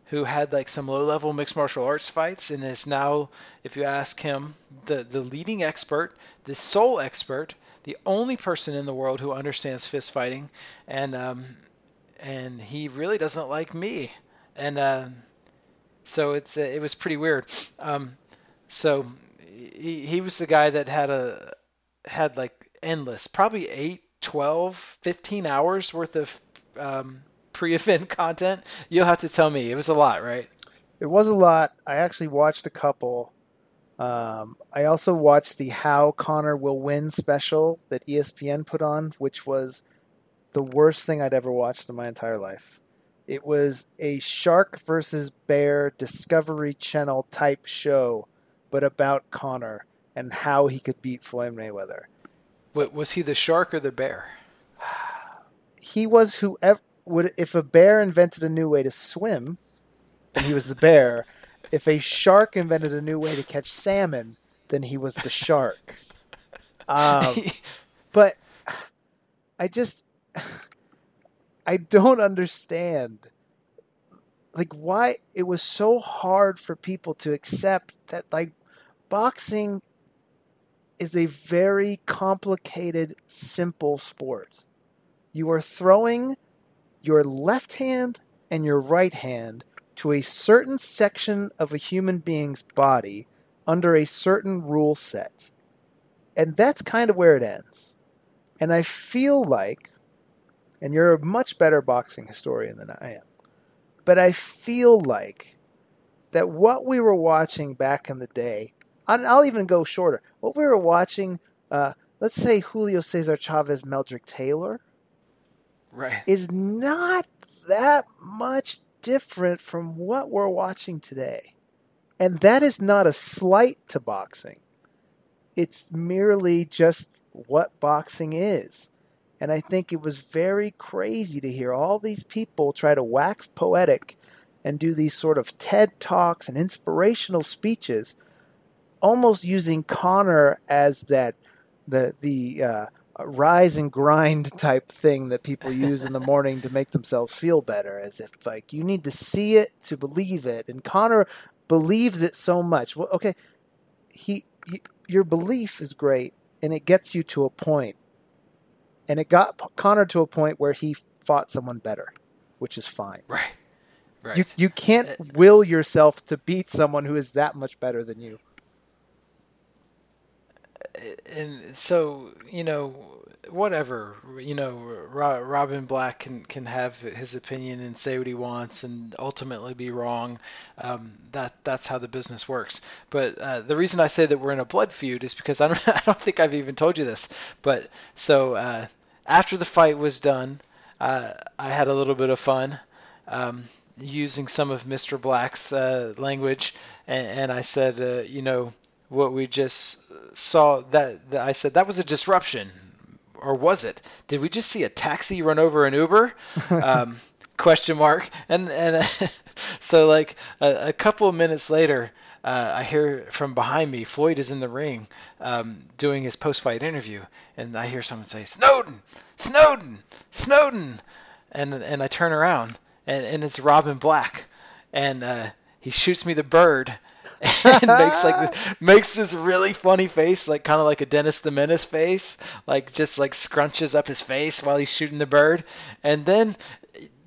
who had like some low level mixed martial arts fights and is now, if you ask him, the the leading expert, the sole expert the only person in the world who understands fist fighting, and um, and he really doesn't like me, and uh, so it's uh, it was pretty weird. Um, so he, he was the guy that had a had like endless, probably 8, 12, 15 hours worth of um, pre-event [laughs] content. You'll have to tell me. It was a lot, right? It was a lot. I actually watched a couple. Um, I also watched the How Conor Will Win special that ESPN put on, which was the worst thing I'd ever watched in my entire life. It was a shark versus bear Discovery Channel type show, but about Conor and how he could beat Floyd Mayweather. What, was he the shark or the bear? [sighs] He was whoever would if a bear invented a new way to swim, then he was the bear. [laughs] if a shark invented a new way to catch salmon, then he was the shark. [laughs] Um, [laughs] but I just I don't understand like why it was so hard for people to accept that like boxing is a very complicated simple sport. You are throwing your left hand and your right hand to a certain section of a human being's body under a certain rule set. And that's kind of where it ends. And I feel like, and you're a much better boxing historian than I am, but I feel like that what we were watching back in the day, and I'll even go shorter, what we were watching, uh, let's say Julio Cesar Chavez Meldrick Taylor, right. is not that much different from what we're watching today. And that is not a slight to boxing. It's merely just what boxing is. And I think it was very crazy to hear all these people try to wax poetic and do these sort of TED Talks and inspirational speeches, almost using Conor as that the the uh, rise and grind type thing that people use in the morning to make themselves feel better, as if like you need to see it to believe it. And Conor believes it so much. Well, okay, he your belief is great, and it gets you to a point. And it got Conor to a point where he fought someone better, which is fine. Right. Right. You you can't uh, will yourself to beat someone who is that much better than you. And so, you know, whatever you know robin black can can have his opinion and say what he wants and ultimately be wrong um, that that's how the business works. But uh, the reason i say that we're in a blood feud is because [laughs] i don't, I don't think i've even told you this but so uh, after the fight was done uh, i had a little bit of fun um, using some of mr black's uh, language and, and, i said uh, you know what we just saw that, that I said that was a disruption or was it? Did we just see a taxi run over an Uber? [laughs] Um, question mark. And and [laughs] so like a, a, couple of minutes later, uh, I hear from behind me, Floyd is in the ring um, doing his post-fight interview, and I hear someone say, "Snowden, Snowden, Snowden," and and I turn around, and, and it's Robin Black, and uh, he shoots me the bird [laughs] and makes like makes this really funny face, like kind of like a Dennis the Menace face, like just like scrunches up his face while he's shooting the bird, and then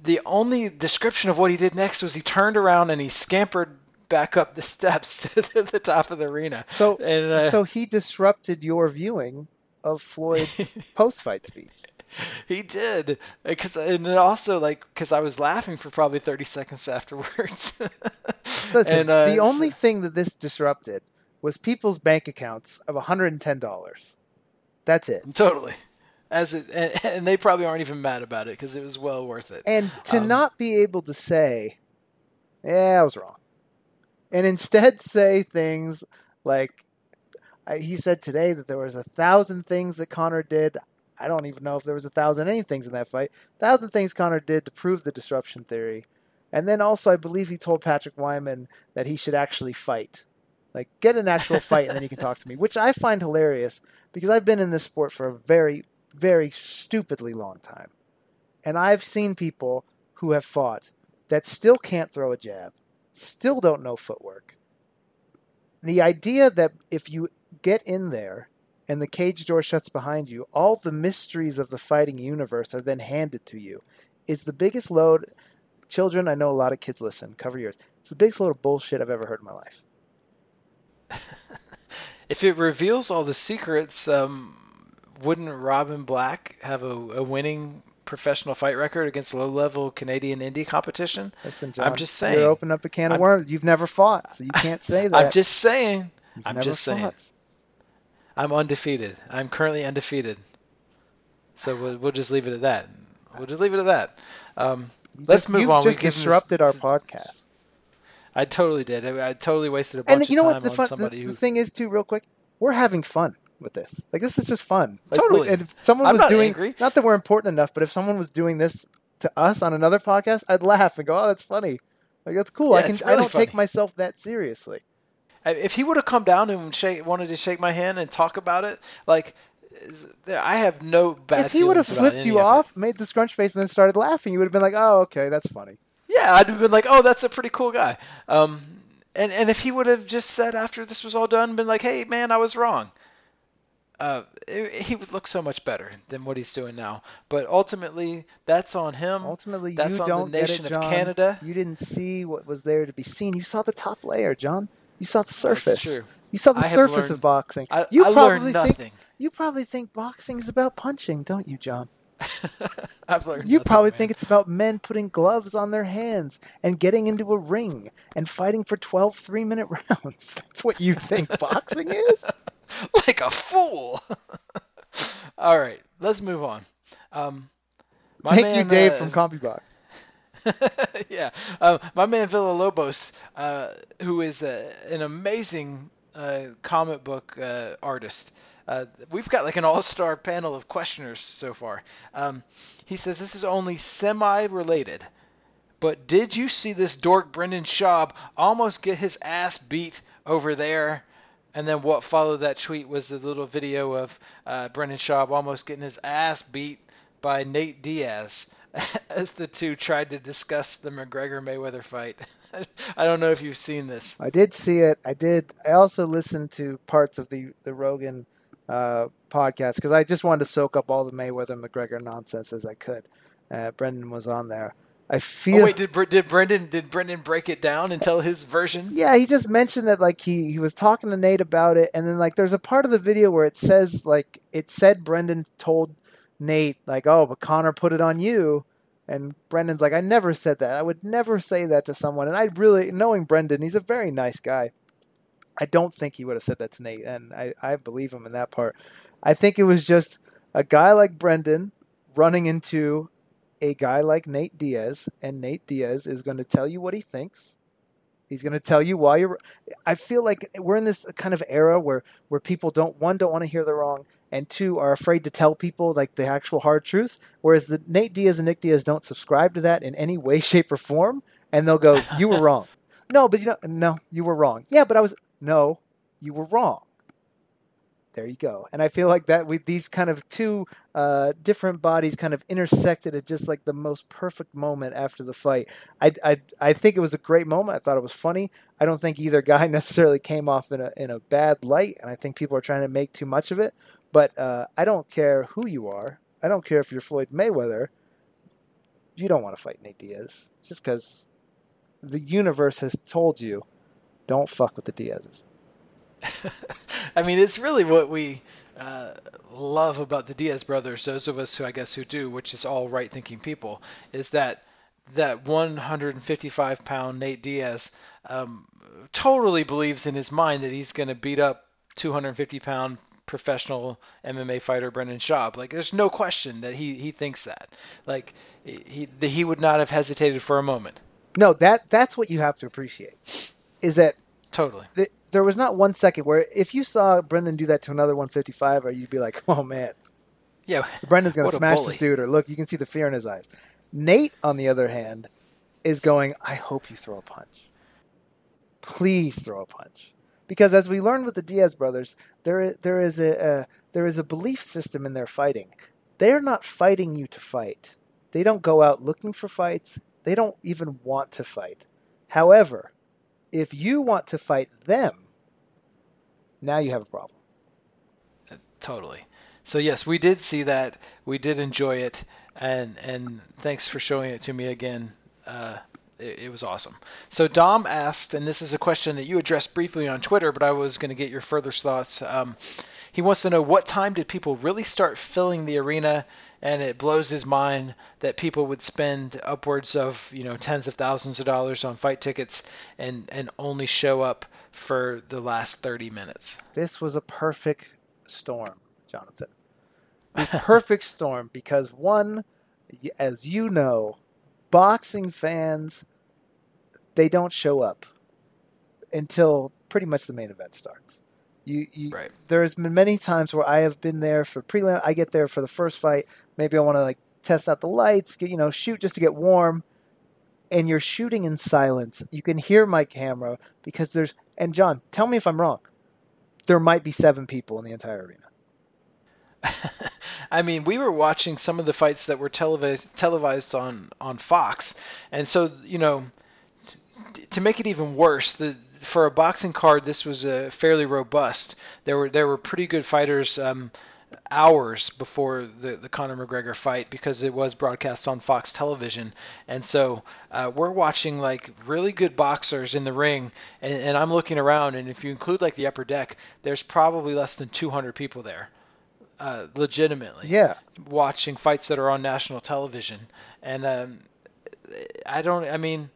the only description of what he did next was he turned around and he scampered back up the [laughs] steps to the top of the arena. So, and, uh, so he disrupted your viewing of Floyd's [laughs] post-fight speech. He did because and also like because I was laughing for probably thirty seconds afterwards. [laughs] Listen, and, uh, the only thing that this disrupted was people's bank accounts of one hundred and ten dollars. That's it. Totally. As it, and, [laughs] and, they probably aren't even mad about it because it was well worth it. And to um, not be able to say, "Yeah, I was wrong," and instead say things like, he said today that there was a thousand things that Conor did I don't even know if there was a thousand anythings in that fight. A thousand things Conor did to prove the disruption theory. And then also, I believe he told Patrick Wyman that he should actually fight. Like, get an actual [laughs] fight and then you can talk to me, which I find hilarious because I've been in this sport for a very, very stupidly long time. And I've seen people who have fought that still can't throw a jab, still don't know footwork. The idea that if you get in there and the cage door shuts behind you, all the mysteries of the fighting universe are then handed to you. It's the biggest load. Children, I know a lot of kids listen. Cover yours. It's the biggest load of bullshit I've ever heard in my life. [laughs] if it reveals all the secrets, um, wouldn't Robin Black have a, a winning professional fight record against low-level Canadian indie competition? Listen, John, I'm just saying. You're opening up a can of I'm, worms. You've never fought, so you can't [laughs] say that. I'm just saying. You've I'm just fought. saying. I'm undefeated. I'm currently undefeated. So we'll, we'll just leave it at that. We'll just leave it at that. Um, Let's just- move you've on. Just this- disrupted our podcast. I totally did. I, I totally wasted a bunch And you know of what time the on fun somebody the, who. the thing is too, real quick, we're having fun with this. Like this is just fun. Like, Totally. we- and if someone I'm was not doing angry. not that we're important enough, but if someone was doing this to us on another podcast, I'd laugh and go, "Oh, that's funny." Like that's cool. I can. it's I don't take myself that seriously. If he would have come down and shake, wanted to shake my hand and talk about it, like I have no bad. if he would have flipped you of off, made the scrunch face, and then started laughing, you would have been like, "Oh, okay, that's funny." Yeah, I'd have been like, oh, that's a pretty cool guy. Um, and and if he would have just said after this was all done, been like, hey man, I was wrong. Uh, it- he would look so much better than what he's doing now. But ultimately, that's on him. Ultimately, that's you on don't the nation get it, of John. Canada. You didn't see what was there to be seen. You saw the top layer, John. You saw the surface. true. You saw the I surface learned- of boxing. I- you I probably learned think nothing. you probably think boxing is about punching, don't you, John? [laughs] I've learned. You nothing, probably man. think it's about men putting gloves on their hands and getting into a ring and fighting for 12 three minute [laughs] rounds. That's what you think boxing is? [laughs] like a fool. all right, let's move on. Um, my Thank you, Dave uh, from CompuBox. [laughs] yeah, uh, my man Villalobos, uh, who is uh, an amazing uh, comic book uh, artist. Uh, we've got like an all-star panel of questioners so far. Um, he says this is only semi-related, but did you see this dork Brendan Schaub almost get his ass beat over there? And then what followed that tweet was the little video of Brendan Schaub almost getting his ass beat by Nate Diaz [laughs] as the two tried to discuss the McGregor Mayweather fight. [laughs] I don't know if you've seen this. I did see it. I did. I also listened to parts of the the Rogan uh, podcast because I just wanted to soak up all the Mayweather McGregor nonsense as I could. Uh, Brendan was on there. I feel. Oh wait, did did Brendan did Brendan break it down and tell his version? Yeah, he just mentioned that like he he was talking to Nate about it, and then like there's a part of the video where it says like it said Brendan told Nate like, oh, but Conor put it on you, and Brendan's like, I never said that. I would never say that to someone, and I really knowing Brendan, he's a very nice guy. I don't think he would have said that to Nate, and I I believe him in that part. I think it was just a guy like Brendan running into a guy like Nate Diaz, and Nate Diaz is going to tell you what he thinks. He's going to tell you why you're. I feel like we're in this kind of era where where people don't one don't want to hear the wrong, and two are afraid to tell people like the actual hard truth. Whereas the Nate Diaz and Nick Diaz don't subscribe to that in any way, [laughs] shape, or form, and they'll go, "You were wrong." [laughs] no, but you know, no, you were wrong. Yeah, but I was no, you were wrong. There you go. And I feel like that with these kind of two uh, different bodies kind of intersected at just like the most perfect moment after the fight. I, I, I think it was a great moment. I thought it was funny. I don't think either guy [laughs] necessarily came off in a in a bad light, and I think people are trying to make too much of it. But uh, I don't care who you are. I don't care if you're Floyd Mayweather. You don't want to fight Nate Diaz just because the universe has told you, don't fuck with the Diazes. [laughs] I mean, it's really what we uh, love about the Diaz brothers. Those of us who I guess who do, which is all right-thinking people, is that that 155 pound Nate Diaz um, totally believes in his mind that he's going to beat up 250 pound professional MMA fighter Brendan Schaub. Like, there's no question that he, he thinks that. Like, he he, would not have hesitated for a moment. No, that that's what you have to appreciate. Is that Totally. th- there was not one second where if you saw Brendan do that to another 155, or uh, you'd be like, "Oh man, Yeah. Brendan's gonna smash this dude," or "Look, you can see the fear in his eyes." Nate, on the other hand, is going, "I hope you throw a punch. Please throw a punch." Because as we learned with the Diaz brothers, there there is a, a there is a belief system in their fighting. They're not fighting you to fight. They don't go out looking for fights. They don't even want to fight. However, if you want to fight them, now you have a problem. Totally. So yes, we did see that. We did enjoy it, and and thanks for showing it to me again. Uh, it, it was awesome. So Dom asked, and this is a question that you addressed briefly on Twitter, but I was going to get your further thoughts. Um, he wants to know what time did people really start filling the arena, and it blows his mind that people would spend upwards of you know tens of thousands of dollars on fight tickets and and only show up for the last 30 minutes. This was a perfect storm, Jonathan. A [laughs] perfect storm because one, as you know, boxing fans, they don't show up until pretty much the main event starts. You, you Right. there's been many times where I have been there for prelim. I get there for the first fight. Maybe I want to like test out the lights, get you know, shoot just to get warm. And you're shooting in silence. You can hear my camera because there's. And John, tell me if I'm wrong. There might be seven people in the entire arena. [laughs] I mean, we were watching some of the fights that were televised televised on on Fox, and so you know, to make it even worse, the for a boxing card, this was uh, fairly robust. There were there were pretty good fighters. Um, hours before the, the Conor McGregor fight because it was broadcast on Fox television. And so uh, we're watching like really good boxers in the ring. And, and I'm looking around, and if you include like the upper deck, there's probably less than 200 people there. Uh, legitimately Yeah. watching fights that are on national television and um, i don't i mean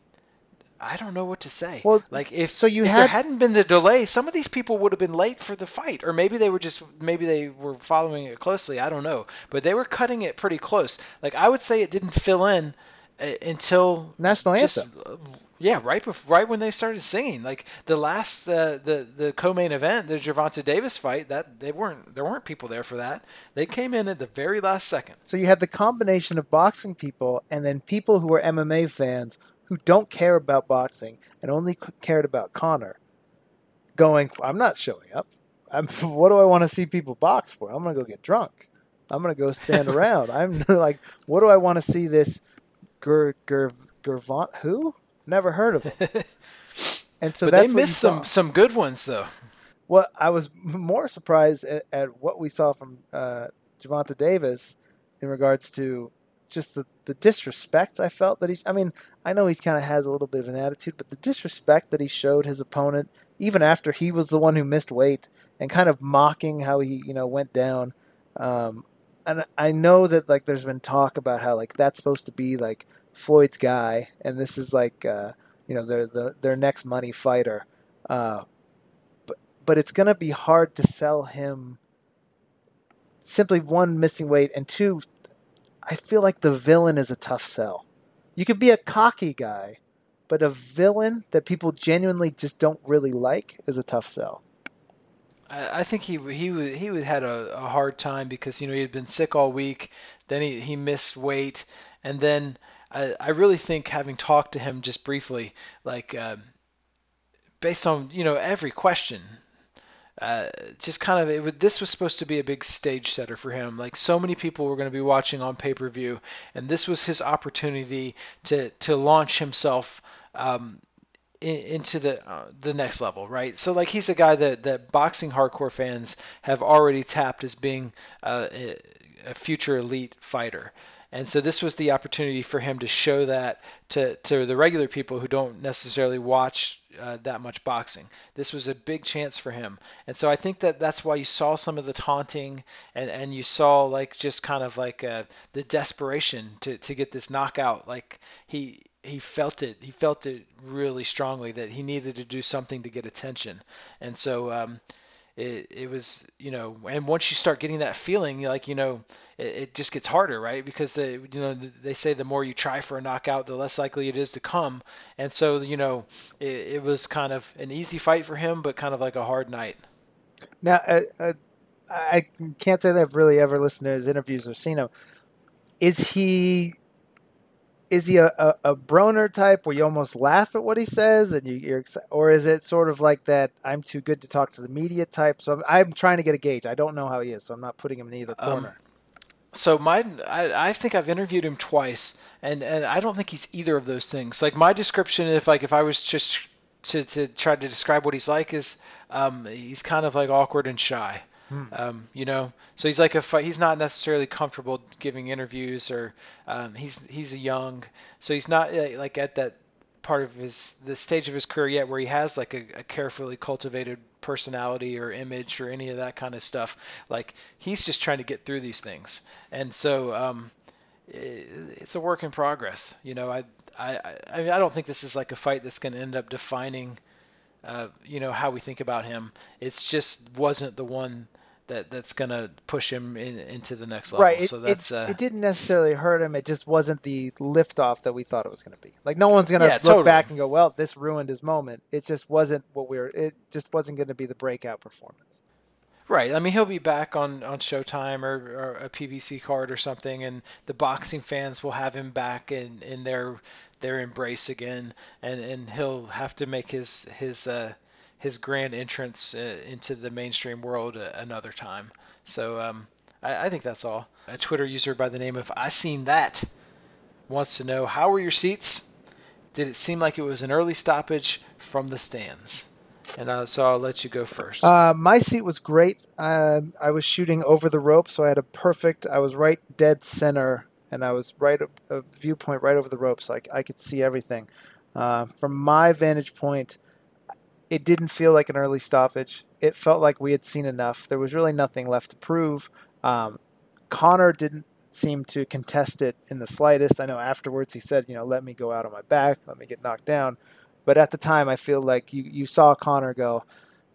i don't know what to say Well, like if so you if had- there hadn't been the delay some of these people would have been late for the fight or maybe they were just maybe they were following it closely i don't know but they were cutting it pretty close like i would say it didn't fill in uh, until National anthem. uh, yeah, right bef- right when they started singing. Like the last the the the co-main event, the Gervonta Davis fight, that they weren't there weren't people there for that. They came in at the very last second. So you had the combination of boxing people and then people who are MMA fans who don't care about boxing and only cared about Conor going, I'm not showing up. I'm, [laughs] what do I want to see people box for? I'm going to go get drunk. I'm going to go stand [laughs] around. I'm [laughs] like, what do I want to see this Gur, Gur, Gurvant? Who? Never heard of him. And so they missed some some good ones though. Well, I was more surprised at, at what we saw from uh, Javante Davis in regards to just the, the disrespect I felt that he. I mean, I know he kind of has a little bit of an attitude, but the disrespect that he showed his opponent, even after he was the one who missed weight, and kind of mocking how he you know went down. Um, and I know that like there's been talk about how like that's supposed to be like Floyd's guy, and this is like uh, you know their the, their next money fighter. Uh, but it's going to be hard to sell him simply one missing weight and two i feel like the villain is a tough sell you could be a cocky guy but a villain that people genuinely just don't really like is a tough sell I, think he he he had a, a hard time because you know he had been sick all week. Then he, he missed weight, and then I, I really think having talked to him just briefly, like um, based on you know every question, uh, just kind of it would, this was supposed to be a big stage setter for him. Like so many people were going to be watching on pay per view, and this was his opportunity to to launch himself. Um, in, into the uh, the next level, right? So like he's a guy that that boxing hardcore fans have already tapped as being uh, a, a future elite fighter. And so this was the opportunity for him to show that to, to the regular people who don't necessarily watch uh, that much boxing. This was a big chance for him. And so I think that that's why you saw some of the taunting and, and you saw like just kind of like uh, the desperation to, to get this knockout. Like he he felt it. He felt it really strongly that he needed to do something to get attention. And so um, it, it was, you know, and once you start getting that feeling, like, you know, it, it just gets harder, right? Because, they, you know, they say the more you try for a knockout, the less likely it is to come. And so, you know, it, it was kind of an easy fight for him, but kind of like a hard night. now uh, uh, i can't say that i've really ever listened to his interviews or seen him is he is he a, a, a Broner type where you almost laugh at what he says and you, you're or is it sort of like that i'm too good to talk to the media type so I'm, I'm trying to get a gauge i don't know how he is so i'm not putting him in either Um, corner So my, I, I think I've interviewed him twice, and, and I don't think he's either of those things. Like my description, if like if I was just to, to try to describe what he's like, is um, he's kind of like awkward and shy. Um, you know, so he's like a he's not necessarily comfortable giving interviews, or um, he's he's a young, so he's not uh, like at that part of his the stage of his career yet where he has like a, a carefully cultivated personality or image or any of that kind of stuff. Like he's just trying to get through these things, and so um, i it's a work in progress. You know, I I I, mean, I don't think this is like a fight that's going to end up defining. Uh, you know how we think about him. It's just wasn't the one that that's gonna push him in, into the next level. Right. It, so that's it, uh, it didn't necessarily hurt him. It just wasn't the liftoff that we thought it was going to be. Like no one's going to Yeah, look totally. back and go, "Well, this ruined his moment." It just wasn't what we were. It just wasn't going to be the breakout performance. Right. I mean, he'll be back on, on Showtime or, or a PBC card or something, and the boxing fans will have him back in, in their their embrace again, and, and he'll have to make his his uh, his grand entrance uh, into the mainstream world uh, another time. So um, I, I think that's all. A Twitter user by the name of I seen that wants to know how were your seats? Did it seem like it was an early stoppage from the stands? And uh, so I'll let you go first. Uh, my seat was great. Uh, I was shooting over the rope, so I had a perfect. I was right dead center, and I was right a viewpoint right over the rope, so I, could see everything. Uh, from my vantage point, it didn't feel like an early stoppage. It felt like we had seen enough. There was really nothing left to prove. Um, Conor didn't seem to contest it in the slightest. I know afterwards he said, you know, let me go out on my back, let me get knocked down. But at the time, I feel like you, you saw Conor go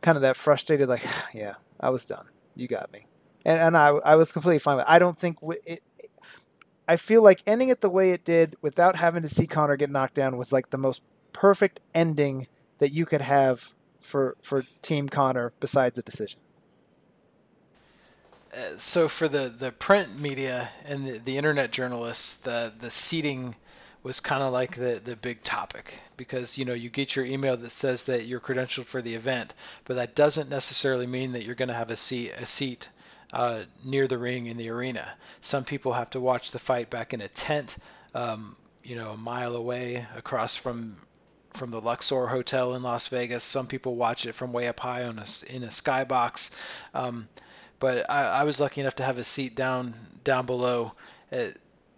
kind of that frustrated, like, [sighs] yeah, I was done. You got me. And, and I, I was completely fine with it. I don't think it, I feel like ending it the way it did without having to see Conor get knocked down was like the most perfect ending that you could have for, for Team Conor besides the decision. Uh, so for the, the print media and the, the internet journalists, the the seating was kind of like the, the big topic because you know you get your email that says that you're credentialed for the event, but that doesn't necessarily mean that you're going to have a seat a seat uh, near the ring in the arena. Some people have to watch the fight back in a tent, um, you know, a mile away across from from the Luxor Hotel in Las Vegas. Some people watch it from way up high on a, in a skybox. Um, but I, I, was lucky enough to have a seat down down below. Uh,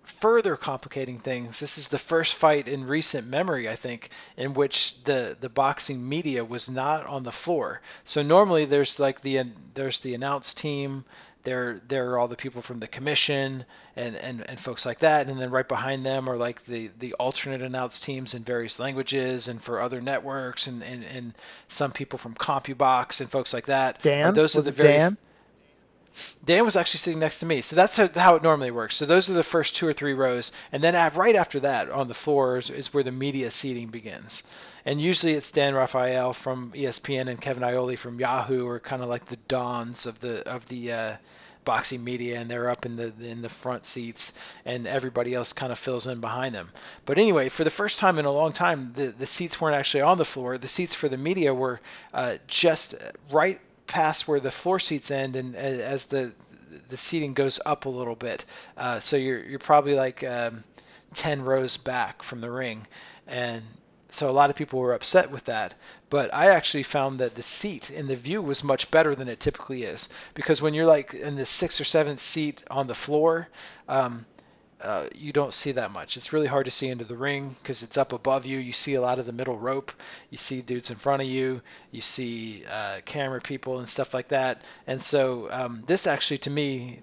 further complicating things, this is the first fight in recent memory, I think, in which the the boxing media was not on the floor. So normally there's like the there's the announce team. There, there are all the people from the commission and, and, and folks like that, and then right behind them are like the, the alternate announce teams in various languages and for other networks, and, and, and some people from CompuBox and folks like that. Dan, those was are the very Dan? Dan was actually sitting next to me, so that's how, it normally works. So those are the first two or three rows, and then right after that, on the floor is, where the media seating begins. And usually it's Dan Rafael from ESPN and Kevin Iole from Yahoo, are kind of like the dons of the of the uh, boxing media, and they're up in the in the front seats, and everybody else kind of fills in behind them. But anyway, for the first time in a long time, the the seats weren't actually on the floor. The seats for the media were uh, just right past where the floor seats end, and as the the seating goes up a little bit, uh, so you're you're probably like um, ten rows back from the ring, and so a lot of people were upset with that. But I actually found that the seat and the view was much better than it typically is because when you're like in the sixth or seventh seat on the floor. Um, uh, you don't see that much. It's really hard to see into the ring because it's up above you. You see a lot of the middle rope. You see dudes in front of you. You see uh, camera people and stuff like that. And so um, this actually, to me,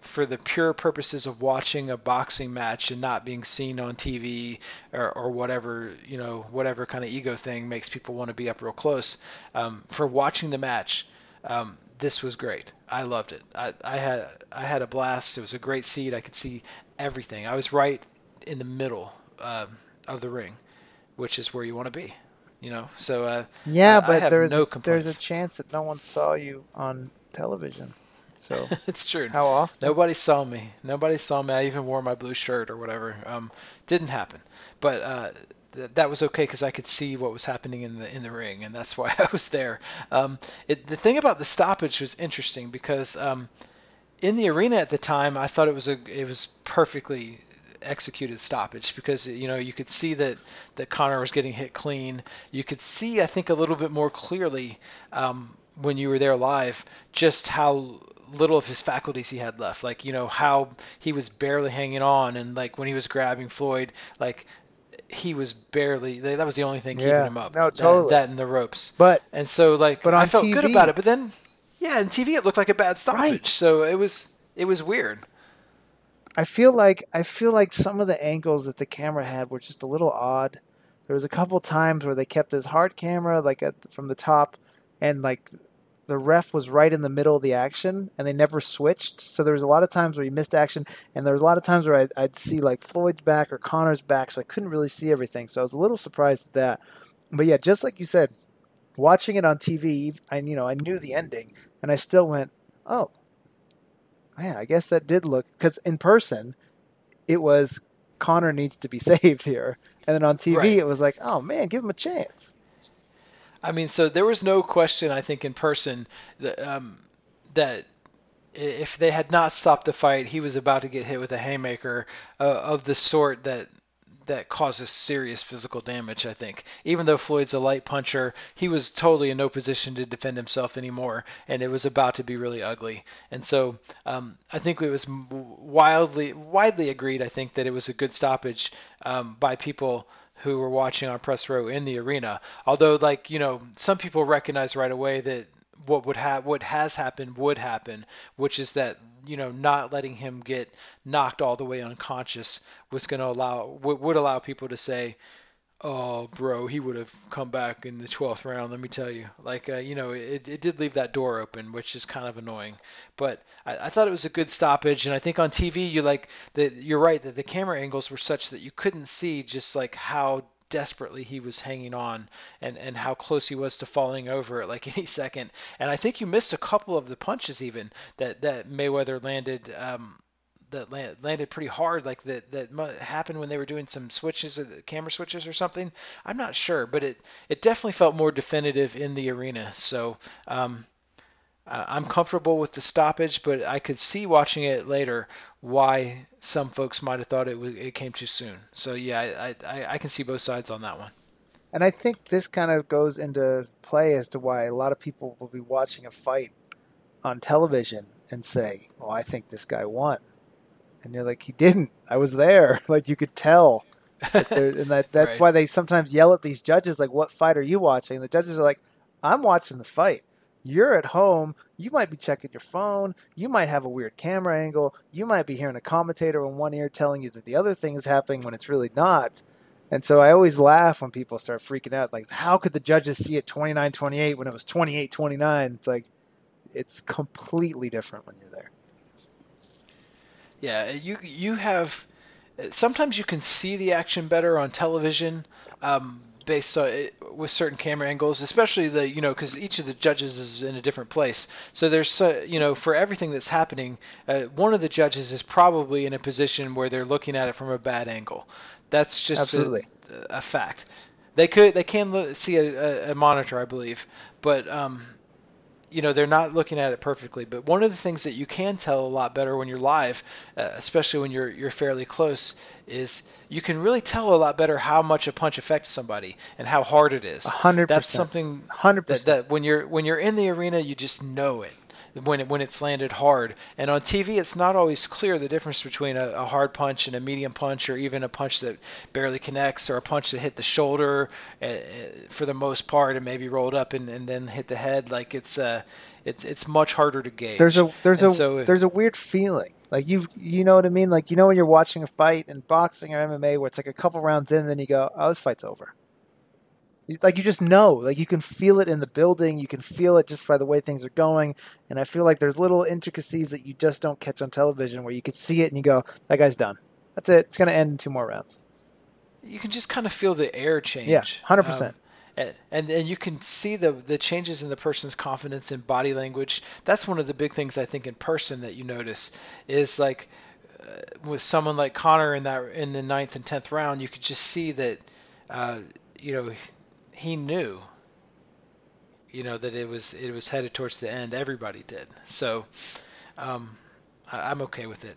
for the pure purposes of watching a boxing match and not being seen on TV or, or whatever, you know, whatever kind of ego thing makes people want to be up real close. Um, for watching the match, um, this was great. I loved it. I, I had I had a blast. It was a great seat. I could see everything. I was right in the middle uh, of the ring, which is where you want to be. You know, so uh, yeah, I but there's no a, there's a chance that no one saw you on television. So [laughs] it's true. how often? Nobody saw me. Nobody saw me. I even wore my blue shirt or whatever. Um, didn't happen. But uh, th- that was okay because I could see what was happening in the in the ring, and that's [laughs] why I was there. Um, it, the thing about the stoppage was interesting because um, in the arena at the time, I thought it was a it was perfectly executed stoppage because you know you could see that that Conor was getting hit clean. You could see I think a little bit more clearly um, when you were there live just how little of his faculties he had left. Like you know how he was barely hanging on, and like when he was grabbing Floyd, like he was barely that was the only thing keeping Yeah. him up. No, That- totally. That, and the ropes. But And so like But I felt good about it, but then yeah, on TV it looked like a bad stoppage. Right. So it was it was weird. I feel like I feel like some of the angles that the camera had were just a little odd. There was a couple times where they kept his hard camera like at, from the top, and like the ref was right in the middle of the action and they never switched. So there was a lot of times where you missed action, and there was a lot of times where I'd, I'd see like Floyd's back or Conor's back, so I couldn't really see everything. So I was a little surprised at that. But yeah, just like you said, watching it on TV, I you know I knew the ending, and I still went, oh, man, I guess that did look because in person, it was Conor needs to be [laughs] saved here, and then on TV Right. it was like, oh man, give him a chance. I mean, so there was no question, I think, in person that, um, that if they had not stopped the fight, he was about to get hit with a haymaker uh, of the sort that that causes serious physical damage. I think, even though Floyd's a light puncher, he was totally in no position to defend himself anymore, and it was about to be really ugly. And so, um, I think it was wildly widely agreed. I think that it was a good stoppage um, by people who were watching on press row in the arena. Although, like you know, some people recognize right away that what would have what has happened would happen, which is that you know not letting him get knocked all the way unconscious was going to allow would, would allow people to say, "Oh, bro, he would have come back in the 12th round." Let me tell you, like uh, you know, it, it did leave that door open, which is kind of annoying. But I, I thought it was a good stoppage, and I think on TV you like that. You're right that the camera angles were such that you couldn't see just like how desperately he was hanging on and, and how close he was to falling over at like [laughs] any second. And I think you missed a couple of the punches even that, that Mayweather landed um, that land, landed pretty hard like that that happened when they were doing some switches uh, camera switches or something. I'm not sure, but it it definitely felt more definitive in the arena. So um, I- I'm comfortable with the stoppage, but I could see watching it later why some folks might have thought it was, it came too soon. So yeah, I, I I can see both sides on that one. And I think this kind of goes into play as to why a lot of people will be watching a fight on television and say, "Oh, I think this guy won," and you're like, "He didn't. I was there. [laughs] Like you could tell." That [laughs] and that that's Right. why they sometimes yell at these judges, like, "What fight are you watching?" The judges are like, "I'm watching the fight." You're at home. You might be checking your phone. You might have a weird camera angle. You might be hearing a commentator in one ear telling you that the other thing is happening when it's really not. And so I always laugh when people start freaking out. Like, how could the judges see it 29 28 when it was 28 29? It's like, it's completely different when you're there. Yeah, you you have sometimes you can see the action better on television um, based on with certain camera angles, especially the you know because each of the judges is in a different place. So there's so, you know for everything that's happening, uh, one of the judges is probably in a position where they're looking at it from a bad angle. That's just Absolutely. a, a fact. They could they can see a, a monitor, I believe, but um, you know they're not looking at it perfectly but one of the things that you can tell a lot better when you're live uh, especially when you're you're fairly close is you can really tell a lot better how much a punch affects somebody and how hard it is. A hundred that's something Hundred that, percent. that when you're when you're in the arena you just know it when it, when it's landed hard and on TV it's not always clear the difference between a, a hard punch and a medium punch or even a punch that barely connects or a punch that hit the shoulder uh, for the most part and maybe rolled up and, and then hit the head like it's uh it's it's much harder to gauge There's a there's And a so- there's a weird feeling. Like you you know what I mean? Like you know when you're watching a fight in boxing or MMA where it's like a couple rounds in, then you go, oh, this fight's over. Like you just know, like you can feel it in the building, you can feel it just by the way things are going, and I feel like there's little intricacies that you just don't catch on television where you could see it and you go, that guy's done. That's it. It's gonna end in two more rounds. you can just kind of feel the air change. Yeah, 100%. Um, and, and and you can see the the changes in the person's confidence and body language. That's one of the big things I think in person that you notice is like uh, with someone like Conor in that in the ninth and tenth round, you could just see that uh, you know he knew you know that it was it was headed towards the end. Everybody did. So um, I, I'm okay with it.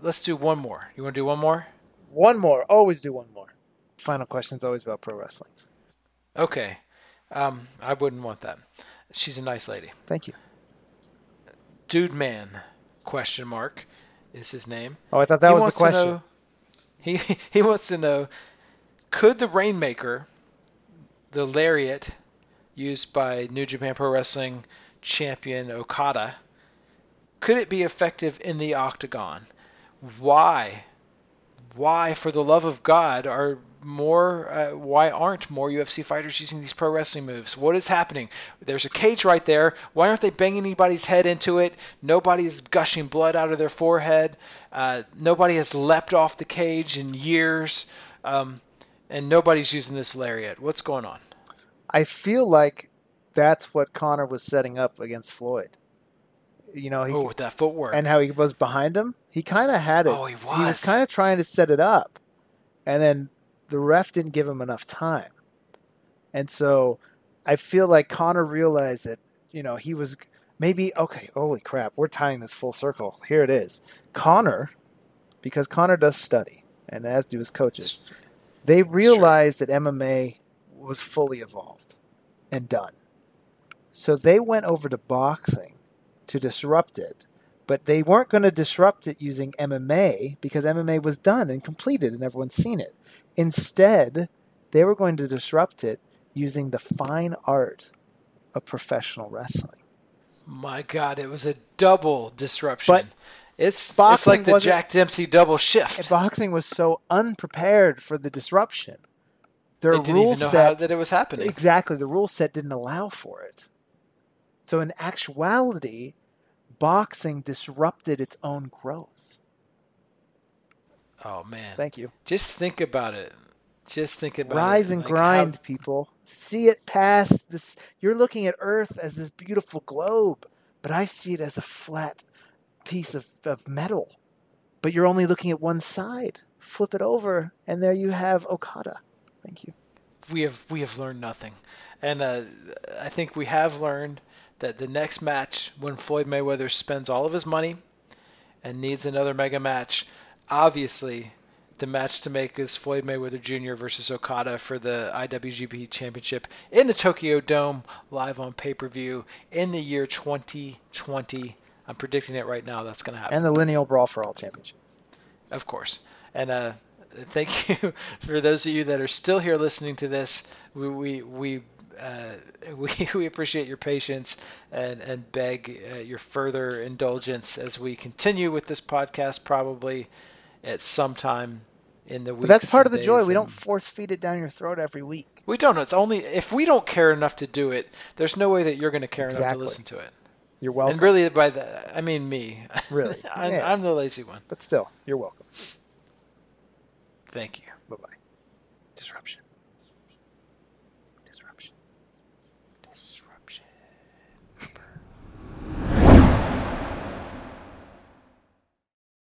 Let's do one more. You want to do one more? One more. Always do one more. Final question is always about pro wrestling. Okay. Um, I wouldn't want that. She's a nice lady. Thank you. Dude man, question mark, is his name. Oh, I thought that he was the question. know- [laughs] he he wants to know, could the Rainmaker, the lariat used by New Japan Pro Wrestling champion Okada, could it be effective in the octagon? Why? Why, for the love of God, are more? Uh, why aren't more UFC fighters using these pro wrestling moves? What is happening? There's a cage right there. Why aren't they banging anybody's head into it? Nobody's gushing blood out of their forehead. Uh, nobody has leapt off the cage in years, um, and nobody's using this lariat. What's going on? I feel like that's what Conor was setting up against Floyd. You know, he, oh, with that footwork and how he was behind him. He kind of had it. Oh, he was. He was was. kind of trying to set it up, and then the ref didn't give him enough time. And so, I feel like Conor realized that you know he was maybe okay. Holy crap, we're tying this full circle. Here it is. Conor, because Conor does study, and as do his coaches, they realized that MMA was fully evolved and done. So they went over to boxing to disrupt it, but they weren't going to disrupt it using MMA because MMA was done and completed and everyone's seen it. Instead, they were going to disrupt it using the fine art of professional wrestling. My God, it was a double disruption. But it's boxing it's like the Jack Dempsey double shift. [laughs] Boxing was so unprepared for the disruption. Their rule know how, that it was happening. Exactly. The rule set didn't allow for it. So, in actuality, boxing disrupted its own growth. Oh man, Thank you. just think about it. Just think about it. Rise and Like, grind, how- people. See it past this. You're looking at Earth as this beautiful globe, but I see it as a flat piece of, of metal. But you're only looking at one side. Flip it over, and there you have Okada. Thank you. we have we have learned nothing, and uh, I think we have learned that the next match, when Floyd Mayweather spends all of his money and needs another mega match, obviously the match to make is Floyd Mayweather Jr. versus Okada for the IWGP Championship in the Tokyo Dome, live on pay-per-view in the year 2020. I'm predicting it right now. That's going to happen. And the Lineal Brawl for All Championship. Of course. And uh, thank [laughs] you for those of you that are still here listening to this. We we we uh, [laughs] we, we appreciate your patience and and beg uh, your further indulgence as we continue with this podcast. Probably at some time in the week. That's part of the joy. We don't force feed it down your throat every week. We don't. It's only if we don't care enough to do it. There's no way that you're going to care enough to listen to it. You're welcome. And really, by that I mean me. Really? [laughs] I'm, Yeah. I'm the lazy one. But still, you're welcome. Thank you. Bye bye. Disruption.